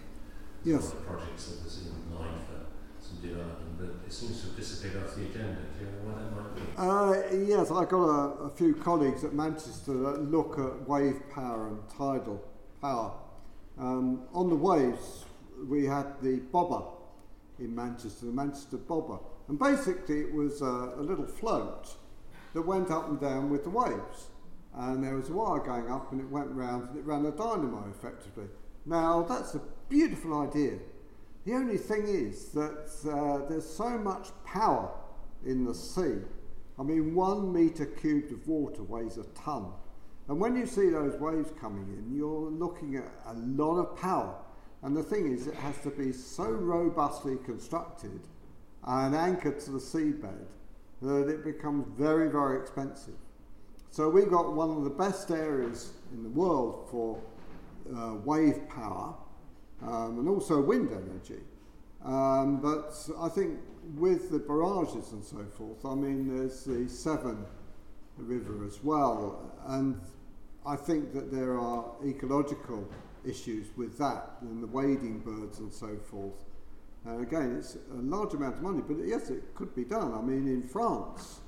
S3: Yes.
S5: One of the projects that was in line for some development, but it seems to have disappeared off the agenda. Do you know why that might be?
S3: Uh, yes, I've got a, a few colleagues at Manchester that look at wave power and tidal power. Um, on the waves, we had the bobber in Manchester, the Manchester bobber. And basically, it was a, a little float that went up and down with the waves. And there was a wire going up, and it went round, and it ran a dynamo effectively. Now, that's a beautiful idea. The only thing is that uh, there's so much power in the sea. I mean, one metre cubed of water weighs a tonne. And when you see those waves coming in, you're looking at a lot of power. And the thing is, it has to be so robustly constructed and anchored to the seabed that it becomes very, very expensive. So we've got one of the best areas in the world for uh, wave power um, and also wind energy. Um, but I think with the barrages and so forth, I mean, there's the Severn River as well, and I think that there are ecological issues with that and the wading birds and so forth. And again, it's a large amount of money, but yes, it could be done. I mean, in France,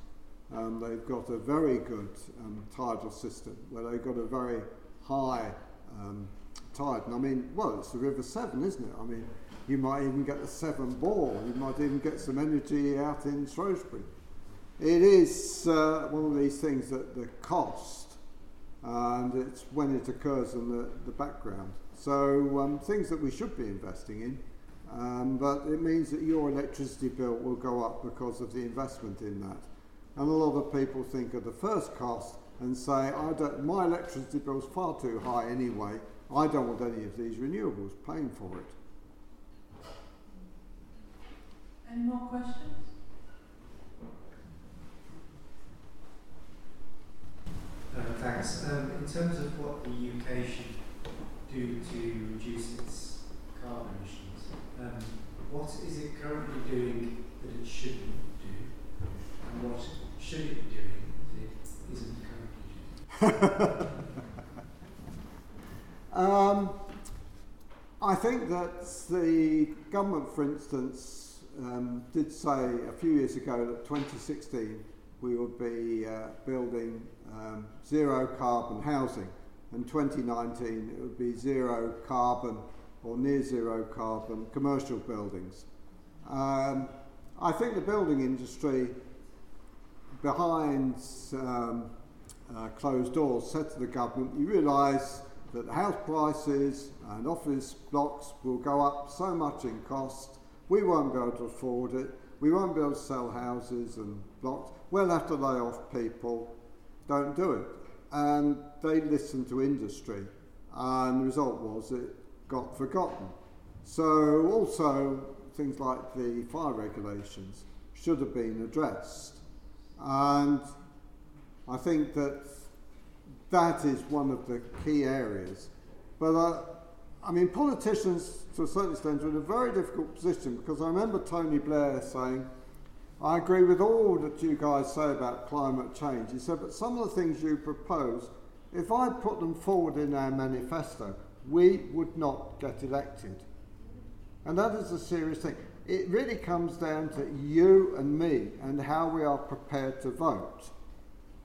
S3: um, they've got a very good um, tidal system where they've got a very high um, tide. And I mean, well, it's the River Severn, isn't it? I mean, you might even get the Severn bore. You might even get some energy out in Shrewsbury. It is uh, one of these things that the cost, and it's when it occurs in the, the background. So um, things that we should be investing in, um, but it means that your electricity bill will go up because of the investment in that. And a lot of people think of the first cost and say, I don't, my electricity bill is far too high anyway. I don't want any of these renewables paying for it.
S2: Any more questions?
S6: Uh, thanks. Um, in terms of what the UK should do to reduce its carbon emissions, um, what is it currently doing that it shouldn't do, and what should be doing that isn't?
S3: Um, I think that the government, for instance, um, did say a few years ago that 2016 we would be uh, building um, zero carbon housing, and 2019 it would be zero carbon or near zero carbon commercial buildings. Um, I think the building industry behind um, uh, closed doors said to the government, you realise that house prices and office blocks will go up so much in cost, we won't be able to afford it, we won't be able to sell houses and blocks, we'll have to lay off people, don't do it. And they listened to industry, and the result was it got forgotten. So, also, things like the fire regulations should have been addressed. And I think that that is one of the key areas. But uh, I mean, politicians to a certain extent are in a very difficult position because I remember Tony Blair saying, I agree with all that you guys say about climate change. He said, but some of the things you propose, if I put them forward in our manifesto, we would not get elected. And that is a serious thing. It really comes down to you and me and how we are prepared to vote.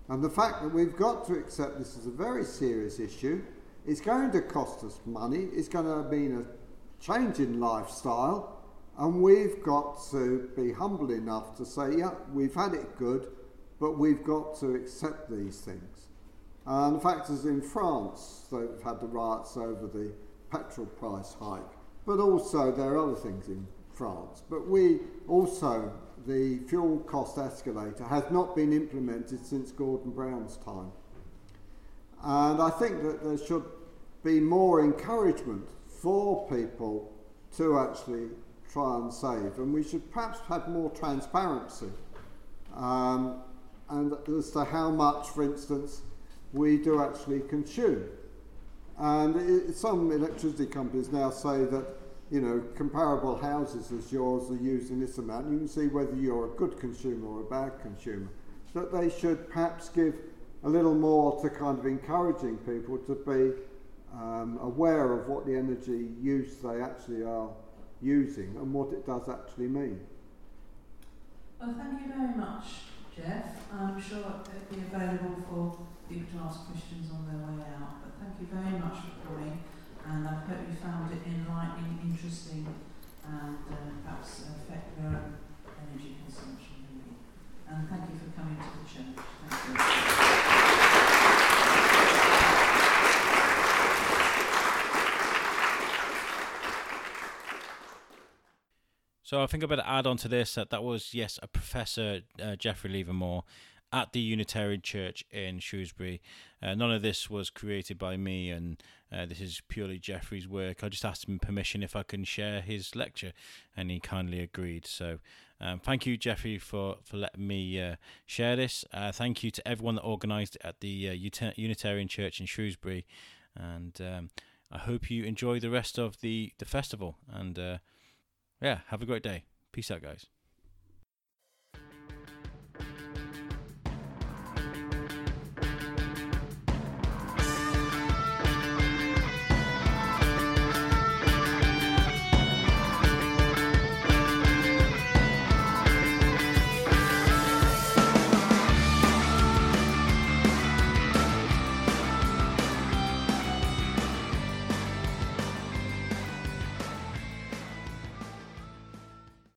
S3: And the fact that we've got to accept this is a very serious issue, it's going to cost us money, it's going to mean a change in lifestyle, and we've got to be humble enough to say, yeah, we've had it good, but we've got to accept these things. And the fact is, in France, they've had the riots over the petrol price hike, but also there are other things in France. But we also the fuel cost escalator has not been implemented since Gordon Brown's time. And I think that there should be more encouragement for people to actually try and save. And we should perhaps have more transparency um, and as to how much, for instance, we do actually consume. And it, some electricity companies now say that you know comparable houses as yours are using this amount. You can see whether you're a good consumer or a bad consumer. That they should perhaps give a little more to kind of encouraging people to be um, aware of what the energy use they actually are using and what it does actually mean.
S2: Well, thank you very much, Geoff. I'm sure it'll be available for people to ask questions on their way out. But thank you very much for coming, and I hope you found it enlightening, interesting, and uh, perhaps affect your own energy consumption. Maybe. And thank you for coming to the church.
S1: So I think I better add on to this that that was yes a professor uh, Geoffrey Levermore at the Unitarian Church in Shrewsbury. Uh, none of this was created by me, and uh, this is purely Geoffrey's work. I just asked him permission if I can share his lecture, and he kindly agreed. So, um, thank you, Geoffrey, for, for letting me uh, share this. Uh, thank you to everyone that organised at the uh, Unitarian Church in Shrewsbury, and um, I hope you enjoy the rest of the the festival. And uh, yeah, have a great day. Peace out, guys.